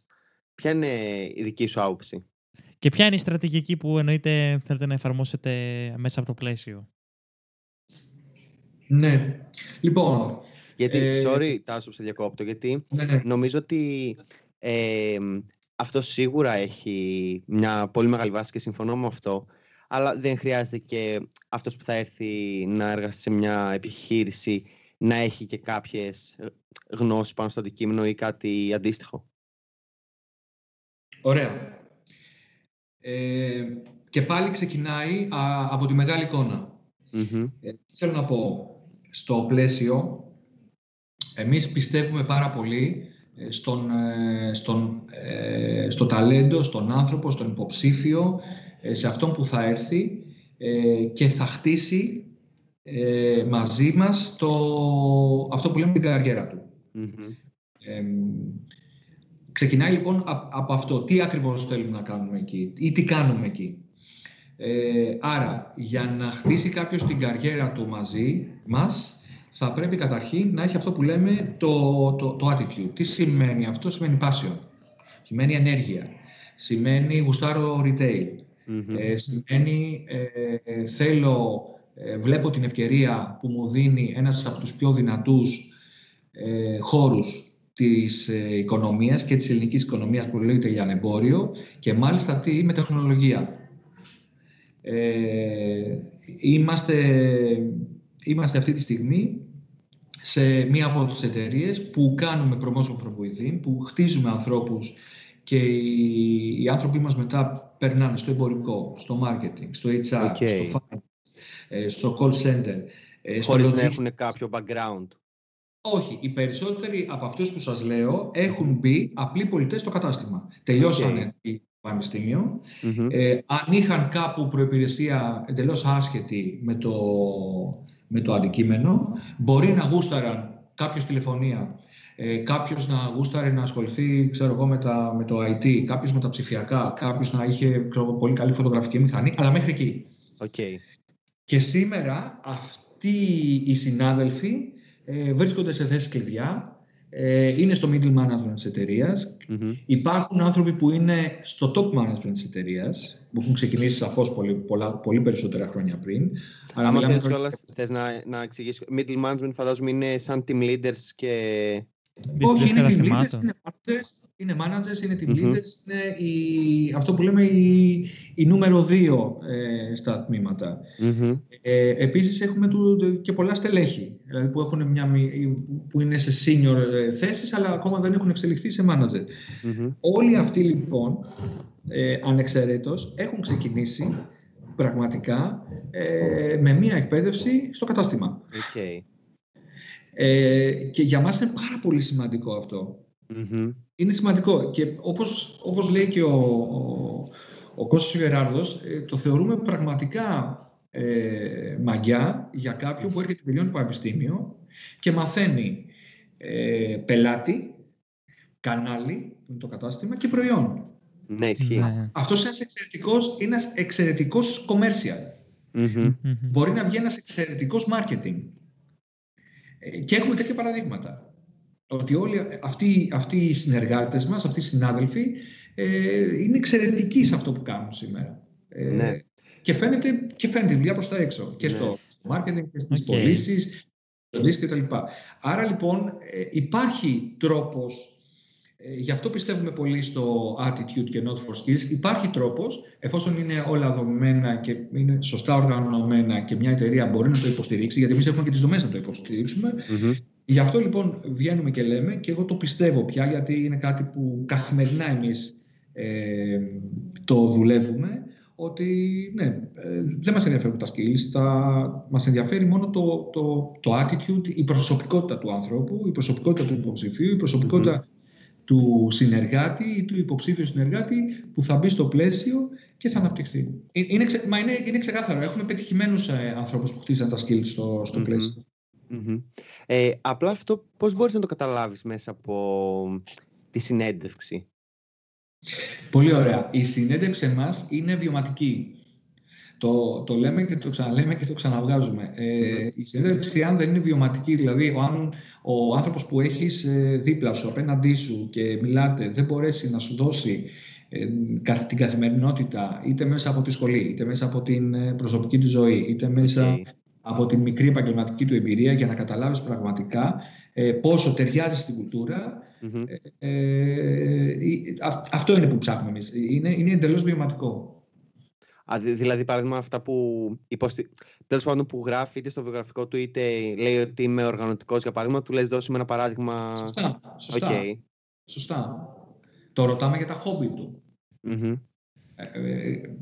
ποια είναι η δική σου άποψη; Και ποια είναι η στρατηγική που εννοείται θέλετε να εφαρμόσετε μέσα από το πλαίσιο; Ναι. Λοιπόν... Γιατί, ε... sorry, Τάσο, σε διακόπτω, γιατί ναι, ναι. νομίζω ότι ε, αυτό σίγουρα έχει μια πολύ μεγάλη βάση και συμφωνώ με αυτό, αλλά δεν χρειάζεται και αυτός που θα έρθει να εργαστεί σε μια επιχείρηση να έχει και κάποιες γνώσεις πάνω στο αντικείμενο ή κάτι αντίστοιχο. Ωραία. Ε, και πάλι ξεκινάει από τη μεγάλη εικόνα. Ε, θέλω να πω, στο πλαίσιο, εμείς πιστεύουμε πάρα πολύ ε, στον, ε, στον, ε, στο ταλέντο, στον άνθρωπο, στον υποψήφιο, σε αυτόν που θα έρθει και θα χτίσει μαζί μας το, αυτό που λέμε την καριέρα του. ξεκινάει λοιπόν από αυτό. Τι ακριβώς θέλουμε να κάνουμε εκεί ή τι κάνουμε εκεί. Ε, άρα, για να χτίσει κάποιος την καριέρα του μαζί μας, θα πρέπει καταρχήν να έχει αυτό που λέμε το, το, το attitude. Τι σημαίνει αυτό, σημαίνει passion, σημαίνει ενέργεια, σημαίνει γουστάρω retail, ε, σημαίνει ε, θέλω, ε, βλέπω την ευκαιρία που μου δίνει ένας από τους πιο δυνατούς ε, χώρους της ε, οικονομίας και της ελληνικής οικονομίας που λέγεται για εμπόριο και μάλιστα τι με τεχνολογία. Ε, είμαστε, είμαστε αυτή τη στιγμή σε μία από τις εταιρείες που κάνουμε promotion from within, που χτίζουμε ανθρώπους και οι, άνθρωποι μας μετά περνάνε στο εμπορικό, στο marketing, στο HR, στο finance, ε, στο call center. Ε, Χωρίς να έχουν κάποιο background. Όχι. Οι περισσότεροι από αυτούς που σας λέω έχουν μπει απλοί πολιτές στο κατάστημα. Τελειώσανε πανεπιστήμιο. Ε, αν είχαν κάπου προϋπηρεσία εντελώς άσχετη με το, με το αντικείμενο, μπορεί να γούσταραν κάποιος τηλεφωνία, ε, κάποιος να γούσταρε να ασχοληθεί ξέρω εγώ, με, τα, με το IT, κάποιος με τα ψηφιακά, κάποιος να είχε ξέρω, πολύ καλή φωτογραφική μηχανή, αλλά μέχρι εκεί. Okay. Και σήμερα αυτοί οι συνάδελφοι ε, βρίσκονται σε θέσεις κλειδιά, ε, είναι στο middle management της εταιρείας. Υπάρχουν άνθρωποι που είναι στο top management της εταιρείας, που έχουν ξεκινήσει σαφώς πολύ, πολλά, πολύ περισσότερα χρόνια πριν. Αλλά Άμα θες, κιόλας, θες να, να εξηγήσεις, middle management φαντάζομαι είναι σαν team leaders και όχι, είναι team leaders, είναι managers, είναι, managers, είναι team leaders, είναι η, αυτό που λέμε η, η νούμερο δύο ε, στα τμήματα. Mm-hmm. Ε, επίσης έχουμε του, και πολλά στελέχη, δηλαδή που, έχουν μια, που είναι σε senior ε, θέσεις, αλλά ακόμα δεν έχουν εξελιχθεί σε manager. Όλοι αυτοί λοιπόν, ε, ανεξαιρέτως, έχουν ξεκινήσει πραγματικά ε, με μια εκπαίδευση στο κατάστημα. Okay. Ε, και για μας είναι πάρα πολύ σημαντικό Είναι σημαντικό. Και όπως, όπως λέει και ο, ο, ο Κώστας Γεράρδος, ε, το θεωρούμε πραγματικά ε, μαγιά για κάποιον που έρχεται τελειώνει το πανεπιστήμιο και μαθαίνει ε, πελάτη, κανάλι, που είναι το κατάστημα, και προϊόν. Ναι, ισχύει. Ναι. Αυτός είναι εξαιρετικός, είναι ένας εξαιρετικός commercial. Μπορεί να βγει ένας εξαιρετικός marketing. Ε, και έχουμε τέτοια παραδείγματα. Ότι όλοι αυτοί, αυτοί οι συνεργάτες μας, αυτοί οι συνάδελφοι, ε, είναι εξαιρετικοί σε αυτό που κάνουν σήμερα. Ε, ναι. Και φαίνεται, και φαίνεται η δουλειά προς τα έξω. Και ναι. στο, marketing και στις okay. πωλήσεις, στο κτλ. Άρα λοιπόν ε, υπάρχει τρόπος ε, γι' αυτό πιστεύουμε πολύ στο attitude και not for skills. Υπάρχει τρόπος, εφόσον είναι όλα δομημένα και είναι σωστά οργανωμένα και μια εταιρεία μπορεί να το υποστηρίξει, γιατί εμείς έχουμε και τις δομές να το υποστηρίξουμε. Γι' αυτό λοιπόν βγαίνουμε και λέμε, και εγώ το πιστεύω πια, γιατί είναι κάτι που καθημερινά εμείς ε, το δουλεύουμε, ότι ναι, ε, δεν μας ενδιαφέρουν τα skills, τα, μας ενδιαφέρει μόνο το, το, το attitude, η προσωπικότητα του ανθρώπου, η προσωπικότητα του υποψηφίου, η προσωπικότητα του συνεργάτη ή του υποψήφιου συνεργάτη που θα μπει στο πλαίσιο και θα αναπτυχθεί. Ε, είναι, ξε, μα είναι, είναι ξεκάθαρο. Έχουμε πετυχημένους ε, ανθρώπους που χτίζαν τα skills στο, στο mm πλαισιο Ε, απλά αυτό πώς μπορείς να το καταλάβεις μέσα από τη συνέντευξη; Πολύ ωραία. Η συνέντευξη μας είναι βιωματική. Το, το λέμε και το ξαναλέμε και το ξαναβγάζουμε. Ε, η συνέντευξη, αν δεν είναι βιωματική, δηλαδή ο, αν ο άνθρωπος που έχεις ε, δίπλα σου, απέναντί σου και μιλάτε, δεν μπορέσει να σου δώσει ε, την καθημερινότητα, είτε μέσα από τη σχολή, είτε μέσα από την ε, προσωπική του ζωή, είτε μέσα από την μικρή επαγγελματική του εμπειρία, για να καταλάβεις πραγματικά ε, πόσο ταιριάζει στην κουλτουρα αυτό είναι που ψάχνουμε εμείς. Είναι, είναι εντελώς βιωματικό δηλαδή, παράδειγμα, αυτά που, υποστη... τέλος πάντων, που γράφει είτε στο βιογραφικό του, είτε λέει ότι είμαι οργανωτικός, για παράδειγμα, του λες δώσει με ένα παράδειγμα. Σωστά. Σωστά. Okay. Σωστά. Το ρωτάμε για τα χόμπι του. mm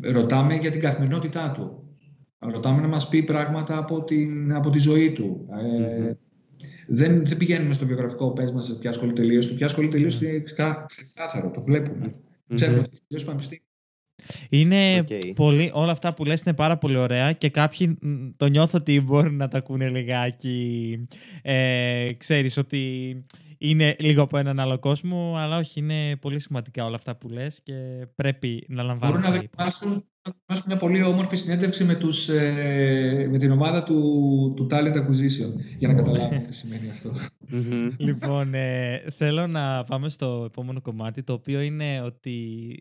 ρωτάμε για την καθημερινότητά του. Ρωτάμε να μας πει πράγματα από, την, από τη ζωή του. Ε, δεν, δεν πηγαίνουμε στο βιογραφικό, πες μας ποια σχολή τελείωσε. Το ποια σχολή τελείωσε είναι ξεκάθαρο, το βλέπουμε. Ξέρουμε ότι τελείωσε πανεπιστήμιο είναι πολύ, όλα αυτά που λες είναι πάρα πολύ ωραία και κάποιοι το νιώθω ότι μπορούν να τα ακούνε λιγάκι. Ε, ξέρεις ότι είναι λίγο από έναν άλλο κόσμο, αλλά όχι, είναι πολύ σημαντικά όλα αυτά που λες και πρέπει να λαμβάνουν. Μπορούν να δοκιμάσουν να μια πολύ όμορφη συνέντευξη με, τους, ε, με την ομάδα του, του Talent Acquisition για να καταλάβουν τι σημαίνει αυτό. *laughs* λοιπόν, ε, θέλω να πάμε στο επόμενο κομμάτι, το οποίο είναι ότι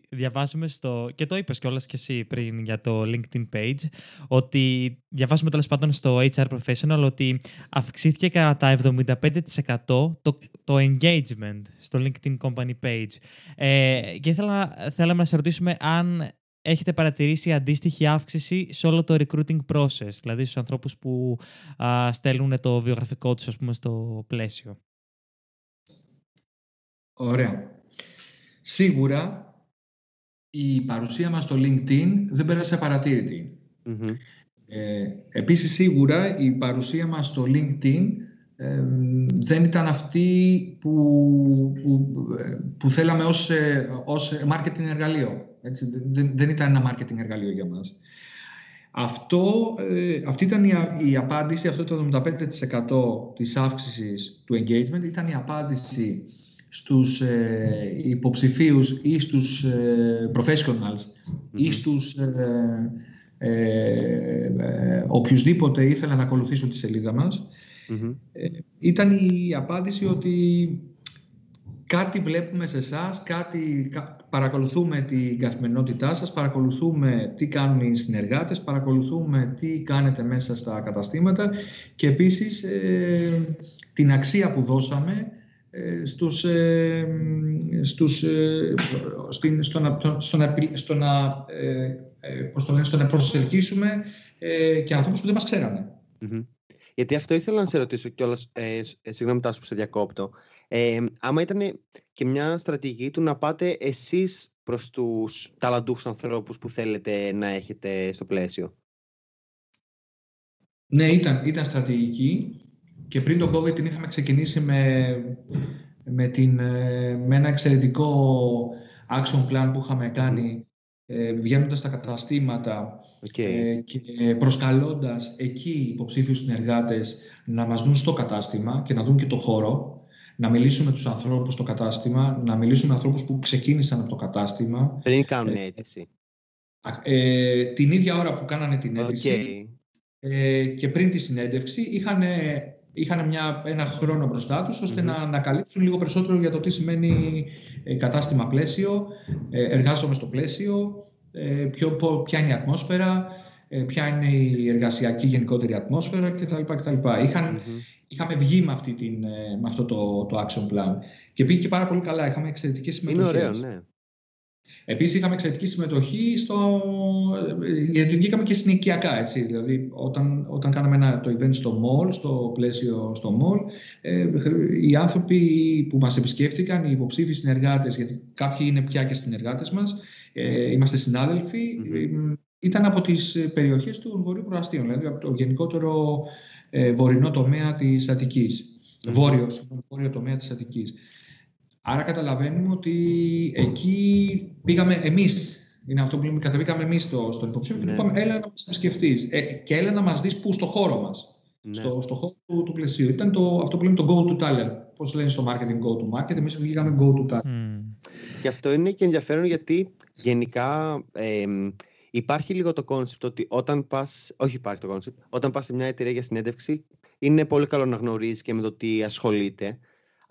διαβάζουμε στο, και το είπες κιόλας και εσύ πριν για το LinkedIn page, ότι διαβάζουμε τέλος πάντων στο HR Professional ότι αυξήθηκε κατά 75% το, το engagement στο LinkedIn Company page. Ε, και ήθελα, θέλαμε να σε ρωτήσουμε αν έχετε παρατηρήσει αντίστοιχη αύξηση σε όλο το recruiting process, δηλαδή στους ανθρώπους που α, στέλνουν το βιογραφικό τους, ας πούμε, στο πλαίσιο; Ωραία. Σίγουρα η παρουσία μας στο LinkedIn δεν πέρασε παρατήρητη. Ε, επίσης, σίγουρα η παρουσία μας στο LinkedIn δεν ήταν αυτή που, που, θέλαμε ως, ε, ως marketing εργαλείο. Έτσι, δεν, δεν ήταν ένα marketing εργαλείο για μας. Αυτό, ε, αυτή ήταν η, η, απάντηση, αυτό το 75% της αύξησης του engagement ήταν η απάντηση στους ε, υποψηφίους ή στους ε, professionals ή στους ε, ε, οποιουσδήποτε ήθελαν να ακολουθήσουν τη σελίδα μας. ήταν η απάντηση ότι κάτι βλέπουμε σε εσάς, κάτι παρακολουθούμε την καθημερινότητά σας, παρακολουθούμε τι κάνουν οι συνεργάτες, παρακολουθούμε τι κάνετε μέσα στα καταστήματα και επίσης ε, την αξία που δώσαμε ε, στους, ε, στους, ε, στην, στο να, στο να, στο να, ε, πώς το λένε, στο να προσελκύσουμε και ανθρώπους που δεν μας ξέρανε. Γιατί αυτό ήθελα να σε ρωτήσω κιόλας. Ε, ε, συγγνώμη, Τάσο, που σε διακόπτω. Ε, άμα ήταν και μια στρατηγική του να πάτε εσείς προς τους ταλαντούχους ανθρώπους που θέλετε να έχετε στο πλαίσιο; Ναι, ήταν, ήταν στρατηγική και πριν τον COVID την είχαμε ξεκινήσει με, με, την, ε, με ένα εξαιρετικό action plan που είχαμε κάνει ε, βγαίνοντας στα καταστήματα ε, και προσκαλώντας εκεί υποψήφιους συνεργάτες να μας δουν στο κατάστημα και να δουν και το χώρο, να μιλήσουμε με τους ανθρώπους στο κατάστημα, να μιλήσουμε με ανθρώπους που ξεκίνησαν από το κατάστημα. Δεν κάνουν ε, αίτηση. Ε, την ίδια ώρα που κάνανε την αίτηση ε, και πριν τη συνέντευξη είχαν είχαν μια, ένα χρόνο μπροστά τους ώστε να ανακαλύψουν λίγο περισσότερο για το τι σημαίνει ε, κατάστημα πλαίσιο, ε, εργάζομαι στο πλαίσιο, ε, ποιο, ποια είναι η ατμόσφαιρα, ποια είναι η εργασιακή γενικότερη ατμόσφαιρα κτλ. κτλ. Είχαν, Είχαμε βγει με, αυτή την, με αυτό το, το action plan και πήγε και πάρα πολύ καλά. Είχαμε εξαιρετικές συμμετοχές. Είναι ωραίο, ναι. Επίσης είχαμε εξαιρετική συμμετοχή στο... γιατί βγήκαμε και συνοικιακά, έτσι. Δηλαδή όταν, όταν κάναμε ένα, το event στο mall, στο πλαίσιο στο mall, ε, οι άνθρωποι που μας επισκέφτηκαν, οι υποψήφοι συνεργάτες, γιατί κάποιοι είναι πια και συνεργάτες μας, ε, είμαστε ε, ήταν από τις περιοχές του Βορείου Προαστίου, δηλαδή από το γενικότερο ε, βορεινό τομέα της Αττικής. Βόρειο, βόρειο τομέα της Αττικής. Άρα καταλαβαίνουμε ότι εκεί πήγαμε εμείς. Είναι αυτό που λέμε, κατεβήκαμε εμείς στο, στον υποψήφιο Ναι. και του είπαμε έλα να μας επισκεφτείς ε, και έλα να μας δεις πού στο χώρο μας. Ναι. Στο, στο χώρο του, του πλαισίου. Ήταν το, αυτό που λέμε το go to talent. Πώς λένε στο marketing go to market, εμείς βγήκαμε go to talent. Μμμ. Και αυτό είναι και ενδιαφέρον γιατί γενικά εμ, υπάρχει λίγο το concept ότι όταν πας, όχι υπάρχει το concept, όταν πας σε μια εταιρεία για συνέντευξη είναι πολύ καλό να γνωρίζεις και με το τι ασχολείται.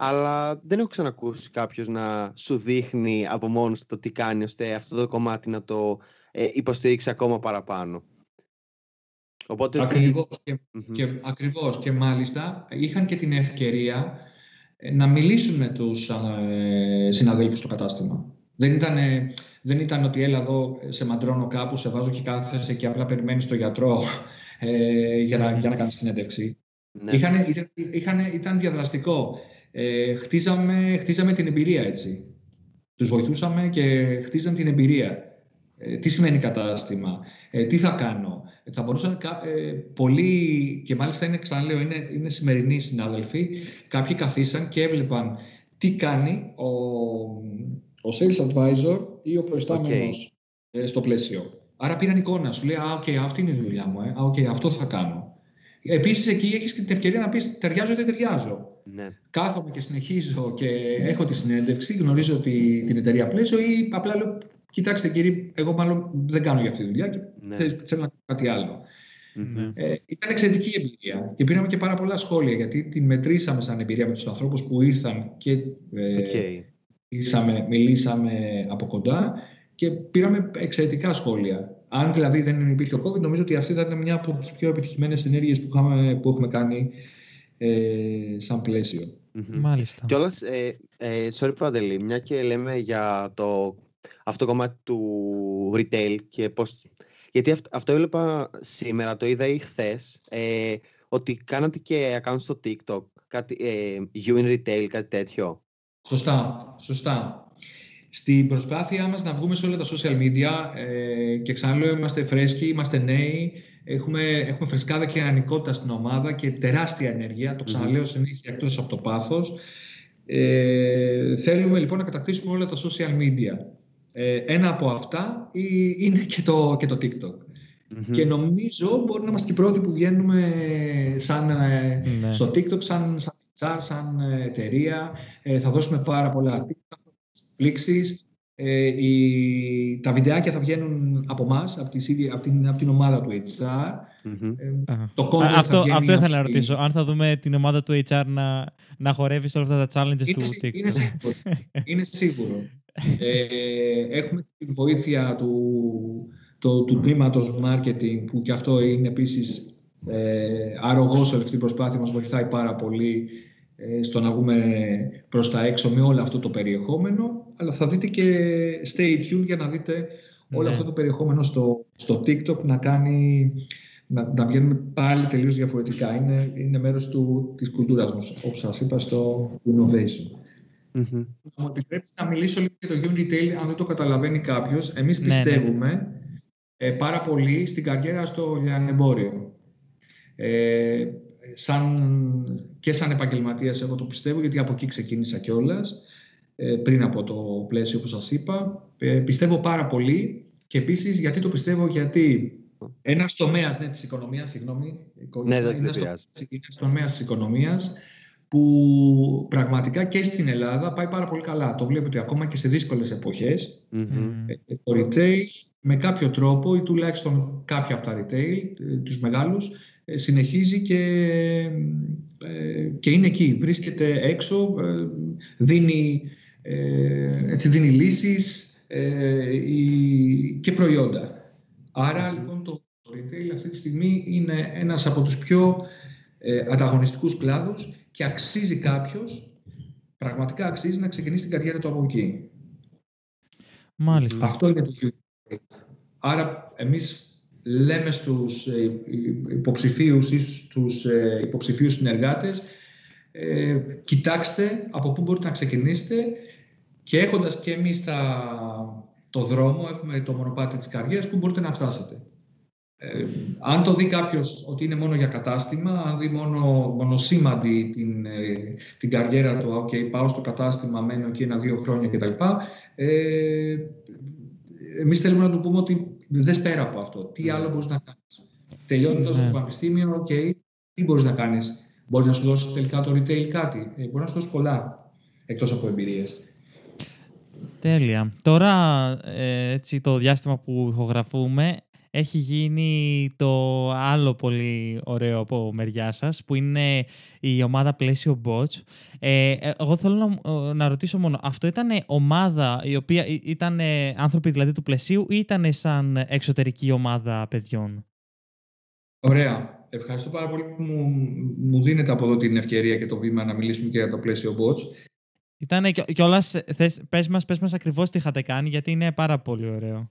Αλλά δεν έχω ξανακούσει κάποιος να σου δείχνει από μόνος του το τι κάνει ώστε αυτό το κομμάτι να το ε, υποστηρίξει ακόμα παραπάνω. Οπότε τι- Ακριβώς. Και, Μμμ. και, ακριβώς. Και μάλιστα είχαν και την ευκαιρία ε, να μιλήσουν με τους ε, συναδέλφους στο κατάστημα. Δεν ήταν, δεν ήταν ότι έλα εδώ, σε μαντρώνω κάπου, σε βάζω και κάθεσαι και απλά περιμένεις τον γιατρό ε, για, να, για να κάνεις συνέντευξη. ναι. Είχανε, ήταν, είχανε- ήταν διαδραστικό. Ε, χτίζαμε, χτίζαμε την εμπειρία έτσι. Τους βοηθούσαμε και χτίζαν την εμπειρία. Ε, τι σημαίνει κατάστημα, ε, τι θα κάνω; Ε, θα μπορούσαν κα- ε, πολλοί, και μάλιστα είναι, ξαναλέω, είναι, είναι σημερινοί συνάδελφοι, κάποιοι καθίσαν και έβλεπαν τι κάνει ο, ο sales advisor ή ο προϊστάμενος ε, στο Πλαίσιο. Άρα πήραν εικόνα, σου λέει, α, οκ, αυτή είναι η δουλειά μου, ε. α, οκ, αυτό θα κάνω. Επίσης εκεί έχεις και την ευκαιρία να πεις ταιριάζω ή δεν ταιριάζω. Ναι. Κάθομαι και συνεχίζω και έχω τη συνέντευξη, γνωρίζω τη, την εταιρεία Πλαίσιο ή απλά λέω, κοιτάξτε κύριε, εγώ μάλλον δεν κάνω για αυτή τη δουλειά και ναι. θέλω θέλω να κάνω κάτι άλλο. Μμμ. Ναι. Ε, ήταν εξαιρετική εμπειρία και πήραμε και πάρα πολλά σχόλια γιατί την μετρήσαμε σαν εμπειρία με τους ανθρώπους που ήρθαν και ε, Οκ. μιλήσαμε, μιλήσαμε από κοντά και πήραμε εξαιρετικά σχόλια. Αν δηλαδή δεν υπήρχε ο COVID, νομίζω ότι αυτή θα ήταν μια από τις πιο επιτυχημένες ενέργειες που, είχαμε, που έχουμε κάνει ε, σαν πλαίσιο. Μμμ. Μάλιστα. Κιόλας, ε, ε, sorry Παντελή, μια και λέμε για το, αυτό το κομμάτι του retail και πώς... Γιατί αυτό, αυτό έβλεπα σήμερα, το είδα ή χθες, ε, ότι κάνατε και account στο TikTok, κάτι, ε, you in retail, κάτι τέτοιο. Σωστά, σωστά. Στην προσπάθειά μας να βγούμε σε όλα τα social media ε, και ξαναλέω είμαστε φρέσκοι, είμαστε νέοι, έχουμε, έχουμε φρεσκάδα και ανικότητα στην ομάδα και τεράστια ενέργεια, το ξαναλέω συνέχεια εκτός από το πάθος. Ε, θέλουμε λοιπόν να κατακτήσουμε όλα τα social media. Ε, ένα από αυτά ε, είναι και το, και το TikTok. Μμμ. Και νομίζω μπορεί να είμαστε και οι πρώτοι που βγαίνουμε σαν, ε, Ναι. στο TikTok σαν, σαν HR, σαν ε, εταιρεία. Ε, θα δώσουμε πάρα πολλά TikTok, πλήξεις. Ε, οι, τα βιντεάκια θα βγαίνουν από εμάς, από, τις ίδιες- από, την, από την ομάδα του HR. Μμμ. Ε, Α. το content Α, θα αυτό, βγαίνει αυτό ήθελα να από τη- ρωτήσω. Αν θα δούμε την ομάδα του HR να, να χορεύει σε όλα αυτά τα challenges Είναι, του σί- TikTok. είναι σίγουρο. είναι σίγουρο. *laughs* Ε, έχουμε την βοήθεια του, το, του τμήματος marketing που και αυτό είναι επίσης ε, αρρωγός σε όλη αυτή την προσπάθεια μας βοηθάει πάρα πολύ ε, στο να βγούμε προς τα έξω με όλο αυτό το περιεχόμενο αλλά θα δείτε και stay tuned για να δείτε όλο Ναι. αυτό το περιεχόμενο στο, στο TikTok να κάνει να, να βγαίνουμε πάλι τελείως διαφορετικά. Είναι, είναι μέρος του, της κουλτούρας μας, όπως σας είπα, στο innovation. Μμμ. Θα μου επιτρέψει να μιλήσω λίγο για το You Retail, αν δεν το καταλαβαίνει κάποιος. Εμείς Ναι, ναι, ναι. πιστεύουμε ε, πάρα πολύ στην καριέρα στο λιανεμπόριο. Ε, σαν, και σαν επαγγελματίας εγώ το πιστεύω, γιατί από εκεί ξεκίνησα κιόλας ε, πριν από το πλαίσιο που σας είπα. Ε, πιστεύω πάρα πολύ και επίσης γιατί το πιστεύω, γιατί ένας τομέας ναι, της οικονομίας, συγγνώμη, Ναι, δεν- είναι δεν ένας πειράζει. ένας τομέας της οικονομίας που πραγματικά και στην Ελλάδα πάει πάρα πολύ καλά. Το βλέπετε ακόμα και σε δύσκολες εποχές. Μμμ. Μμμ. Ε, Το retail με κάποιο τρόπο ή τουλάχιστον κάποια από τα retail, ε, τους μεγάλους, ε, συνεχίζει και, ε, και είναι εκεί. Βρίσκεται έξω, ε, δίνει, ε, έτσι, δίνει λύσεις ε, η- και προϊόντα. Άρα λοιπόν το, το retail αυτή τη στιγμή είναι ένας από τους πιο ε, ανταγωνιστικούς κλάδους και αξίζει κάποιος, πραγματικά αξίζει να ξεκινήσει την καριέρα του από εκεί. Μάλιστα. Αυτό είναι το UA. Άρα εμείς λέμε στους ε, υποψηφίους ή στους ε, υποψηφίους συνεργάτες ε, κοιτάξτε από πού μπορείτε να ξεκινήσετε και έχοντας και εμείς τα, το δρόμο, έχουμε το μονοπάτι της καριέρας, πού μπορείτε να φτάσετε. Ε, αν το δει κάποιος ότι είναι μόνο για κατάστημα, αν δει μόνο μονοσήμαντη την, ε, την καριέρα του, ok, πάω στο κατάστημα, μένω εκεί ένα-δύο χρόνια κτλ. Ε, Εμείς θέλουμε να του πούμε ότι δεν πέρα από αυτό. Τι άλλο μπορείς να κάνεις. Τελειώνοντας το ναι. πανεπιστήμιο, OK, τι μπορείς να κάνεις. Μπορείς να σου δώσεις τελικά το retail κάτι. Ε, μπορείς να σου δώσεις πολλά εκτός από εμπειρίες. Τέλεια. Τώρα, ε, έτσι, το διάστημα που ηχογραφούμε, έχει γίνει το άλλο πολύ ωραίο από μεριά σας, που είναι η ομάδα Πλαίσιο Bots. Ε, εγώ θέλω να, να ρωτήσω μόνο, αυτό ήταν ομάδα η οποία ήταν άνθρωποι δηλαδή του πλαισίου ή ήταν σαν εξωτερική ομάδα παιδιών; Ωραία. Ευχαριστώ πάρα πολύ που μου, μου δίνετε από εδώ την ευκαιρία και το βήμα να μιλήσουμε και για το πλαίσιο bots. Ήταν κιόλας. Πες μας, πες μας ακριβώς τι είχατε κάνει, γιατί είναι πάρα πολύ ωραίο.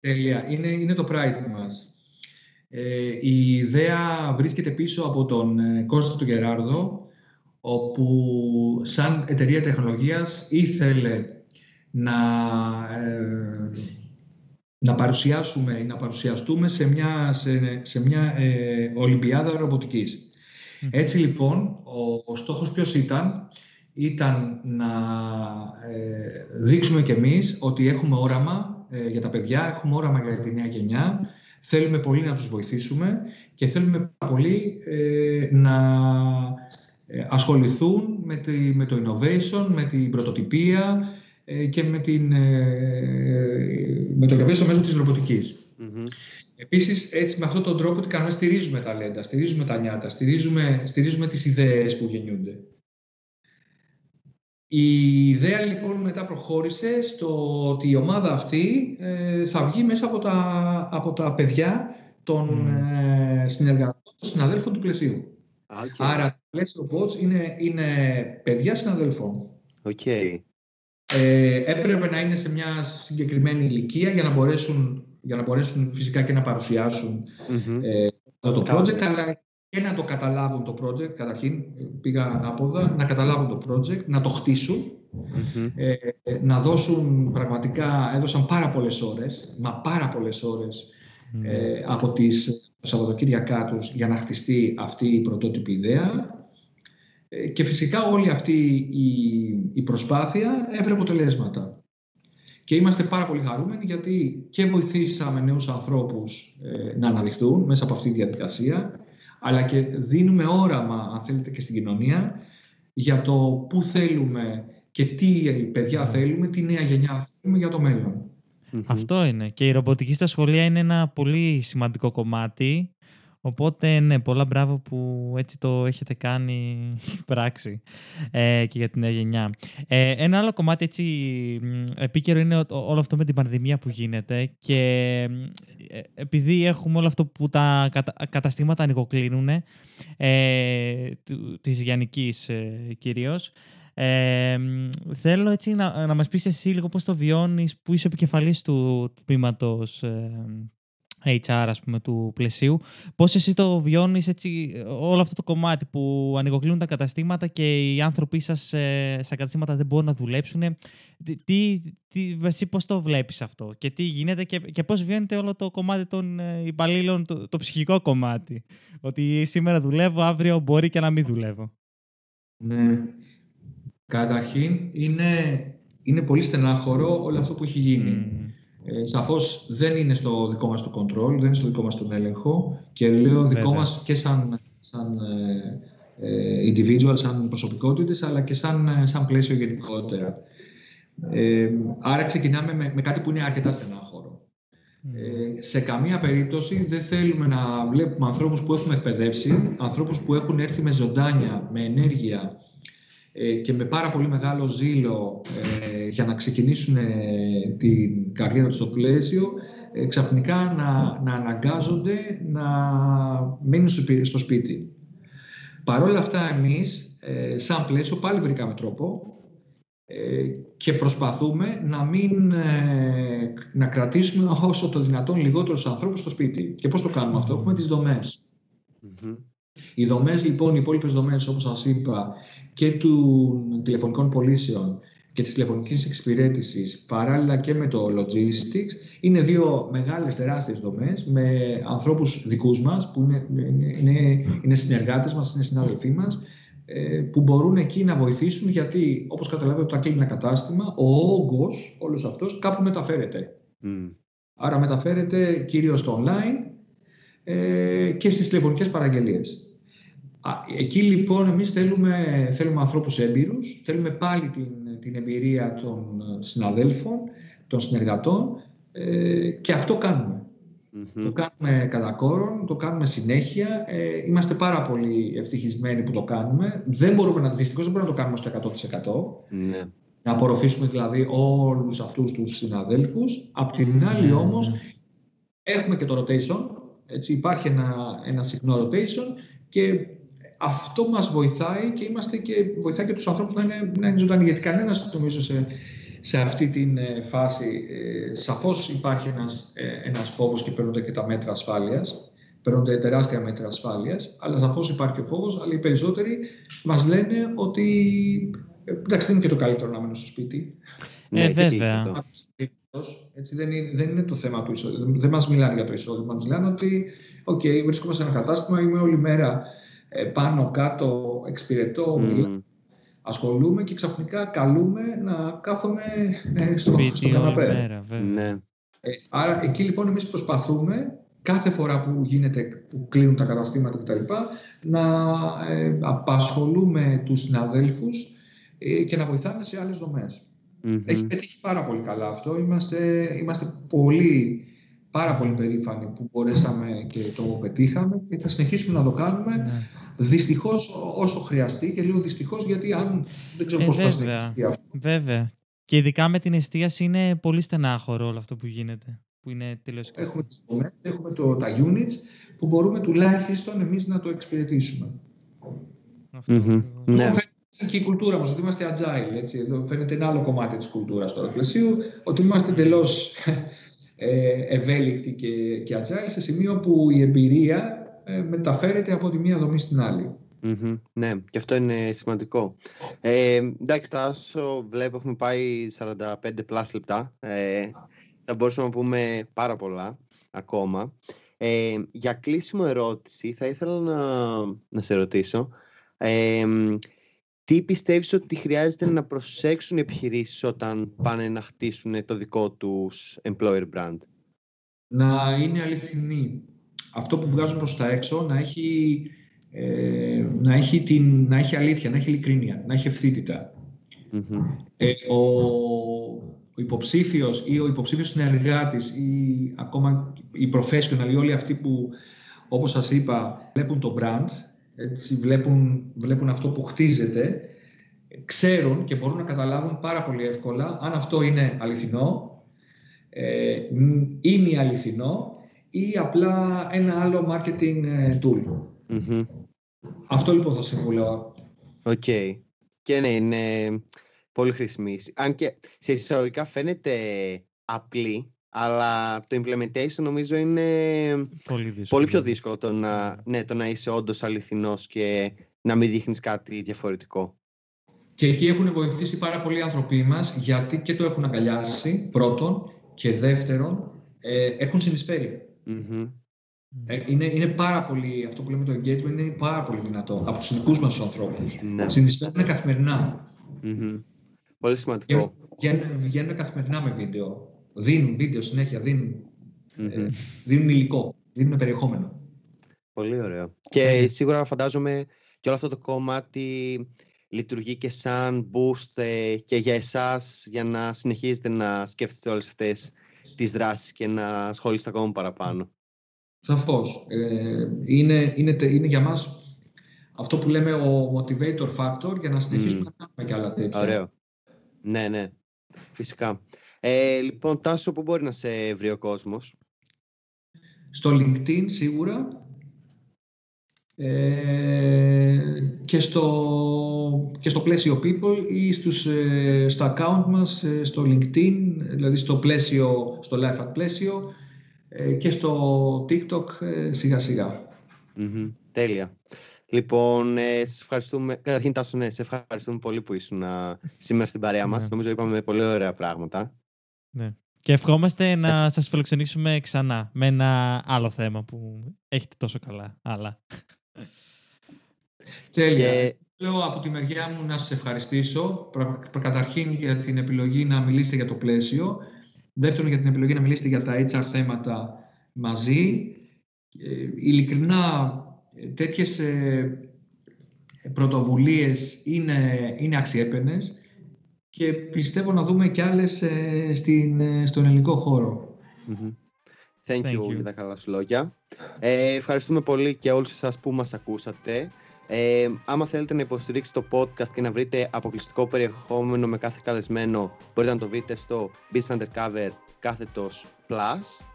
Τέλεια. Είναι, είναι το Pride μας. Ε, η ιδέα βρίσκεται πίσω από τον ε, Κώστα του Γεράρδο, όπου σαν εταιρεία τεχνολογίας ήθελε να, ε, να παρουσιάσουμε ή να παρουσιαστούμε σε μια, σε, σε μια ε, Ολυμπιάδα ρομποτικής. Έτσι λοιπόν, ο, ο στόχος ποιος ήταν, ήταν να ε, δείξουμε κι εμείς ότι έχουμε όραμα ε, για τα παιδιά, έχουμε όραμα για τη νέα γενιά, θέλουμε πολύ να τους βοηθήσουμε και θέλουμε πολύ ε, να ασχοληθούν με, τη, με το innovation, με την πρωτοτυπία και με, την, με το innovation μέσω της ρομποτικης Επίσης, έτσι με αυτόν τον τρόπο τι κάνουμε, στηρίζουμε τα λέντα, στηρίζουμε τα νιάτα, στηρίζουμε, στηρίζουμε τις ιδέες που γεννιούνται. Η ιδέα λοιπόν μετά προχώρησε στο ότι η ομάδα αυτή ε, θα βγει μέσα από τα, από τα παιδιά των ε, συνεργατών, των συναδέλφων του πλαισίου. Άρα το πλαίσιο Bots είναι, είναι παιδιά συναδέλφων. Okay. Ε, έπρεπε να είναι σε μια συγκεκριμένη ηλικία για να μπορέσουν, για να μπορέσουν φυσικά και να παρουσιάσουν ε, αυτό το project, αλλά και να το καταλάβουν το project, καταρχήν πήγα ανάποδα, να καταλάβουν το project, να το χτισουν ε, να δώσουν πραγματικά, έδωσαν πάρα πολλές ώρες, μα πάρα πολλές ε, από τις Σαββατοκύριακά τους για να χτιστεί αυτή η πρωτότυπη ιδέα. Ε, και φυσικά όλη αυτή η, η προσπάθεια έφερε αποτελέσματα. Και είμαστε πάρα πολύ χαρούμενοι γιατί και βοηθήσαμε νέους ανθρώπους ε, να αναδειχθούν μέσα από αυτή τη διαδικασία αλλά και δίνουμε όραμα, αν θέλετε, και στην κοινωνία για το πού θέλουμε και τι παιδιά θέλουμε, τι νέα γενιά θέλουμε για το μέλλον. Αυτό είναι. Και η ρομποτική στα σχολεία είναι ένα πολύ σημαντικό κομμάτι Οπότε, ναι, πολλά μπράβο που έτσι το έχετε κάνει *laughs* πράξη ε, και για την νέα γενιά. Ε, ένα άλλο κομμάτι έτσι επίκαιρο είναι όλο αυτό με την πανδημία που γίνεται και ε, επειδή έχουμε όλο αυτό που τα καταστήματα ανοιγοκλίνουν, ε, της Γιαννικής ε, κυρίως, ε, θέλω έτσι να, να μας πεις εσύ λίγο πώς το βιώνεις, που είσαι επικεφαλής του τμήματος ε, HR ας πούμε του πλαισίου. Πώς εσύ το βιώνεις έτσι όλο αυτό το κομμάτι που ανοιγοκλίνουν τα καταστήματα και οι άνθρωποι σας ε, στα καταστήματα δεν μπορούν να δουλέψουν. Τι, τι, εσύ πώς το βλέπεις αυτό και τι γίνεται και, και πώς βιώνεται όλο το κομμάτι των ε, υπαλλήλων, το, το ψυχικό κομμάτι. Ότι σήμερα δουλεύω, αύριο μπορεί και να μην δουλεύω. Ναι. Καταρχήν είναι, είναι πολύ στενάχωρο όλο αυτό που έχει γίνει. Ε, σαφώς δεν είναι στο δικό μας το control, δεν είναι στο δικό μας τον έλεγχο και λέω δικό μας και σαν, σαν ε, ε, individual, σαν προσωπικότητες, αλλά και σαν, ε, σαν πλαίσιο γενικότερα. Ε, άρα ξεκινάμε με, με κάτι που είναι αρκετά στενάχωρο. Ε, σε καμία περίπτωση δεν θέλουμε να βλέπουμε ανθρώπους που έχουμε εκπαιδεύσει, ανθρώπους που έχουν έρθει με ζωντάνια, με ενέργεια, ε, και με πάρα πολύ μεγάλο ζήλο ε, για να ξεκινήσουν ε, την καριέρα τους στο πλαίσιο, ξαφνικά να, να αναγκάζονται να μείνουν στο σπίτι. Παρ' όλα αυτά εμείς, σαν πλαίσιο, πάλι βρήκαμε τρόπο και προσπαθούμε να μην να κρατήσουμε όσο το δυνατόν λιγότερους ανθρώπους στο σπίτι. Και πώς το κάνουμε αυτό, έχουμε τις δομες οι δομές, λοιπόν, οι υπόλοιπες δομές, όπως σας είπα, και των τηλεφωνικών πωλήσεων και της τηλεφωνικής εξυπηρέτησης παράλληλα και με το logistics είναι δύο μεγάλες τεράστιες δομές με ανθρώπους δικούς μας που είναι, είναι, είναι συνεργάτες μας, είναι συνάδελφοί μας ε, που μπορούν εκεί να βοηθήσουν γιατί όπως καταλαβαίνετε όταν κλείνει ένα κατάστημα ο όγκος όλος αυτός κάπου μεταφέρεται. Άρα μεταφέρεται κυρίως στο online ε, και στις τηλεφωνικές παραγγελίες. Εκεί λοιπόν εμείς θέλουμε, θέλουμε ανθρώπους έμπειρους, θέλουμε πάλι την, την εμπειρία των συναδέλφων, των συνεργατών ε, και αυτό κάνουμε. Το κάνουμε κατά κόρον, το κάνουμε συνέχεια. Ε, είμαστε πάρα πολύ ευτυχισμένοι που το κάνουμε. Δεν μπορούμε να, δυστυχώς δεν μπορούμε να το κάνουμε στο 100%. Ναι. Να απορροφήσουμε δηλαδή όλους αυτούς τους συναδέλφους. Απ' την άλλη ναι. όμως έχουμε και το rotation. Έτσι, υπάρχει ένα, ένα συχνό rotation και αυτό μας βοηθάει και, είμαστε και βοηθάει και τους ανθρώπους να είναι, να είναι ζωντανοί. Γιατί κανένας νομίζω σε, σε αυτή τη ε, φάση ε, σαφώς υπάρχει ένας, ε, ένας φόβος και παίρνονται και τα μέτρα ασφάλειας. Παίρνονται τεράστια μέτρα ασφάλειας, αλλά σαφώς υπάρχει ο φόβος, αλλά οι περισσότεροι μας λένε ότι εντάξει δεν είναι και το καλύτερο να μένω στο σπίτι. Ε, ναι, βέβαια. Έτσι, δεν, είναι, δεν είναι το θέμα το εισόδημα. Δεν μας μιλάνε για το εισόδημα. Μας λένε ότι, οκ, okay, βρίσκομαι σε ένα κατάστημα, είμαι όλη μέρα ε, πάνω κάτω, εξυπηρετώ, mm. ασχολούμαι και ξαφνικά καλούμε να κάθομαι ε, στο, στο καναπέ. Ναι. Ε, άρα εκεί λοιπόν εμείς προσπαθούμε κάθε φορά που γίνεται, που κλείνουν τα καταστήματα κτλ. να ε, απασχολούμε τους συναδέλφους ε, και να βοηθάμε σε άλλες Έχει πετύχει πάρα πολύ καλά αυτό. Είμαστε, είμαστε πολύ πάρα πολύ περήφανοι που μπορέσαμε και το πετύχαμε και θα συνεχίσουμε να το κάνουμε. Ναι. Δυστυχώς όσο χρειαστεί και λέω δυστυχώς γιατί αν δεν ξέρω ε, πώς θα συνεχιστεί αυτό. Βέβαια. Και ειδικά με την εστίαση είναι πολύ στενάχωρο όλο αυτό που γίνεται. Που είναι έχουμε τις δομές, έχουμε το, τα units που μπορούμε τουλάχιστον εμείς να το εξυπηρετήσουμε. Mm-hmm. Ναι. Και η κουλτούρα μας, ότι είμαστε agile. Έτσι. Εδώ φαίνεται ένα άλλο κομμάτι της κουλτούρας τώρα πλαισίου, ότι είμαστε εντελώς ε, ευέλικτη και, και agile σε σημείο που η εμπειρία ε, μεταφέρεται από τη μία δομή στην αλλη Ναι, και αυτό είναι σημαντικό. Ε, εντάξει, τα όσο βλέπω έχουμε πάει 45 πλάς λεπτά. Ε, θα μπορούσαμε να πούμε πάρα πολλά ακόμα. Ε, για κλείσιμο ερώτηση θα ήθελα να, να σε ρωτήσω. Ε, τι πιστεύεις ότι χρειάζεται να προσέξουν οι επιχειρήσεις όταν πάνε να χτίσουν το δικό τους employer brand; Να είναι αληθινή. Αυτό που βγάζουν προς τα έξω να έχει, ε, να έχει, την, να έχει αλήθεια, να έχει ειλικρίνεια, να έχει ευθύτητα. Ε, ο, ο υποψήφιος ή ο υποψήφιος συνεργάτης ή ακόμα οι professional ή όλοι αυτοί που όπως σας είπα βλέπουν το brand έτσι, βλέπουν, βλέπουν αυτό που χτίζεται, ξέρουν και μπορούν να καταλάβουν πάρα πολύ εύκολα αν αυτό είναι αληθινό ε, ή μη αληθινό ή απλά ένα άλλο marketing ε, tool. Αυτό λοιπόν θα συμβουλεύω. Οκ. Okay. Και ναι, είναι πολύ χρήσιμη. Αν και σε εισαγωγικά φαίνεται απλή, αλλά το implementation νομίζω είναι πολύ, πολύ πιο δύσκολο το να, ναι, το να είσαι όντως αληθινός και να μην δείχνεις κάτι διαφορετικό. Και εκεί έχουν βοηθήσει πάρα πολλοί άνθρωποι μας, γιατί και το έχουν αγκαλιάσει, πρώτον, και δεύτερον, ε, έχουν Ε, είναι, είναι πάρα πολύ, αυτό που λέμε το engagement είναι πάρα πολύ δυνατό από τους δικούς μας ανθρώπους. Ναι. Συνεισφέρουν καθημερινά. Πολύ σημαντικό. Βγαίνουν, βγαίνουν καθημερινά με βίντεο δίνουν βίντεο συνέχεια, δίνουν, mm-hmm. ε, δίνουν υλικό, δίνουν περιεχόμενο. Πολύ ωραίο. Και ναι. σίγουρα φαντάζομαι και όλο αυτό το κομμάτι λειτουργεί και σαν boost ε, και για εσάς για να συνεχίζετε να σκέφτεστε όλες αυτές τις δράσεις και να ασχολείστε ακόμα παραπάνω. Σαφώς. Ε, είναι, είναι, είναι για μας αυτό που λέμε ο motivator factor για να συνεχίσουμε mm. να κάνουμε και άλλα τέτοια. Ωραίο. Ναι, ναι. Φυσικά. Ε, λοιπόν, Τάσο, πού μπορεί να σε βρει ο κόσμος; Στο LinkedIn σίγουρα ε, και, στο, και στο πλαίσιο People ή στους, ε, στο account μας ε, στο LinkedIn, δηλαδή στο πλαίσιο, στο Life at πλαίσιο και στο TikTok σιγά σιγά. τέλεια. Λοιπόν, ε, σας ευχαριστούμε. Καταρχήν, Τάσο, ναι, σε ευχαριστούμε πολύ που ήσουν σήμερα στην παρέα μας. Ναι. Νομίζω είπαμε πολύ ωραία πράγματα. Ναι. Και ευχόμαστε να ε... σας φιλοξενήσουμε ξανά με ένα άλλο θέμα που έχετε τόσο καλά. Άλλα. Τέλεια. Και... Λέω από τη μεριά μου να σας ευχαριστήσω. Καταρχήν για την επιλογή να μιλήσετε για το πλαίσιο. Δεύτερον για την επιλογή να μιλήσετε για τα HR θέματα μαζί. Ε, ειλικρινά τέτοιες ε, πρωτοβουλίες είναι, είναι αξιέπαινες και πιστεύω να δούμε και άλλες ε, στην, ε, στον ελληνικό χώρο. Mm-hmm. Thank, you, για τα καλά σου λόγια. Ε, ευχαριστούμε πολύ και όλους εσάς που μας ακούσατε. Ε, άμα θέλετε να υποστηρίξετε το podcast και να βρείτε αποκλειστικό περιεχόμενο με κάθε καλεσμένο, μπορείτε να το βρείτε στο Business Undercover κάθετος Plus.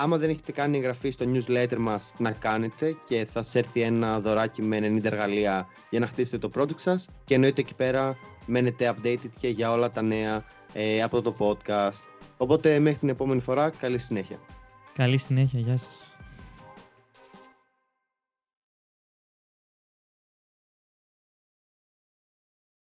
Άμα δεν έχετε κάνει εγγραφή στο newsletter μας, να κάνετε και θα σας έρθει ένα δωράκι με 90 εργαλεία για να χτίσετε το project σας και εννοείται εκεί πέρα μένετε updated και για όλα τα νέα ε, από το podcast. Οπότε μέχρι την επόμενη φορά, καλή συνέχεια. Καλή συνέχεια, γεια σας.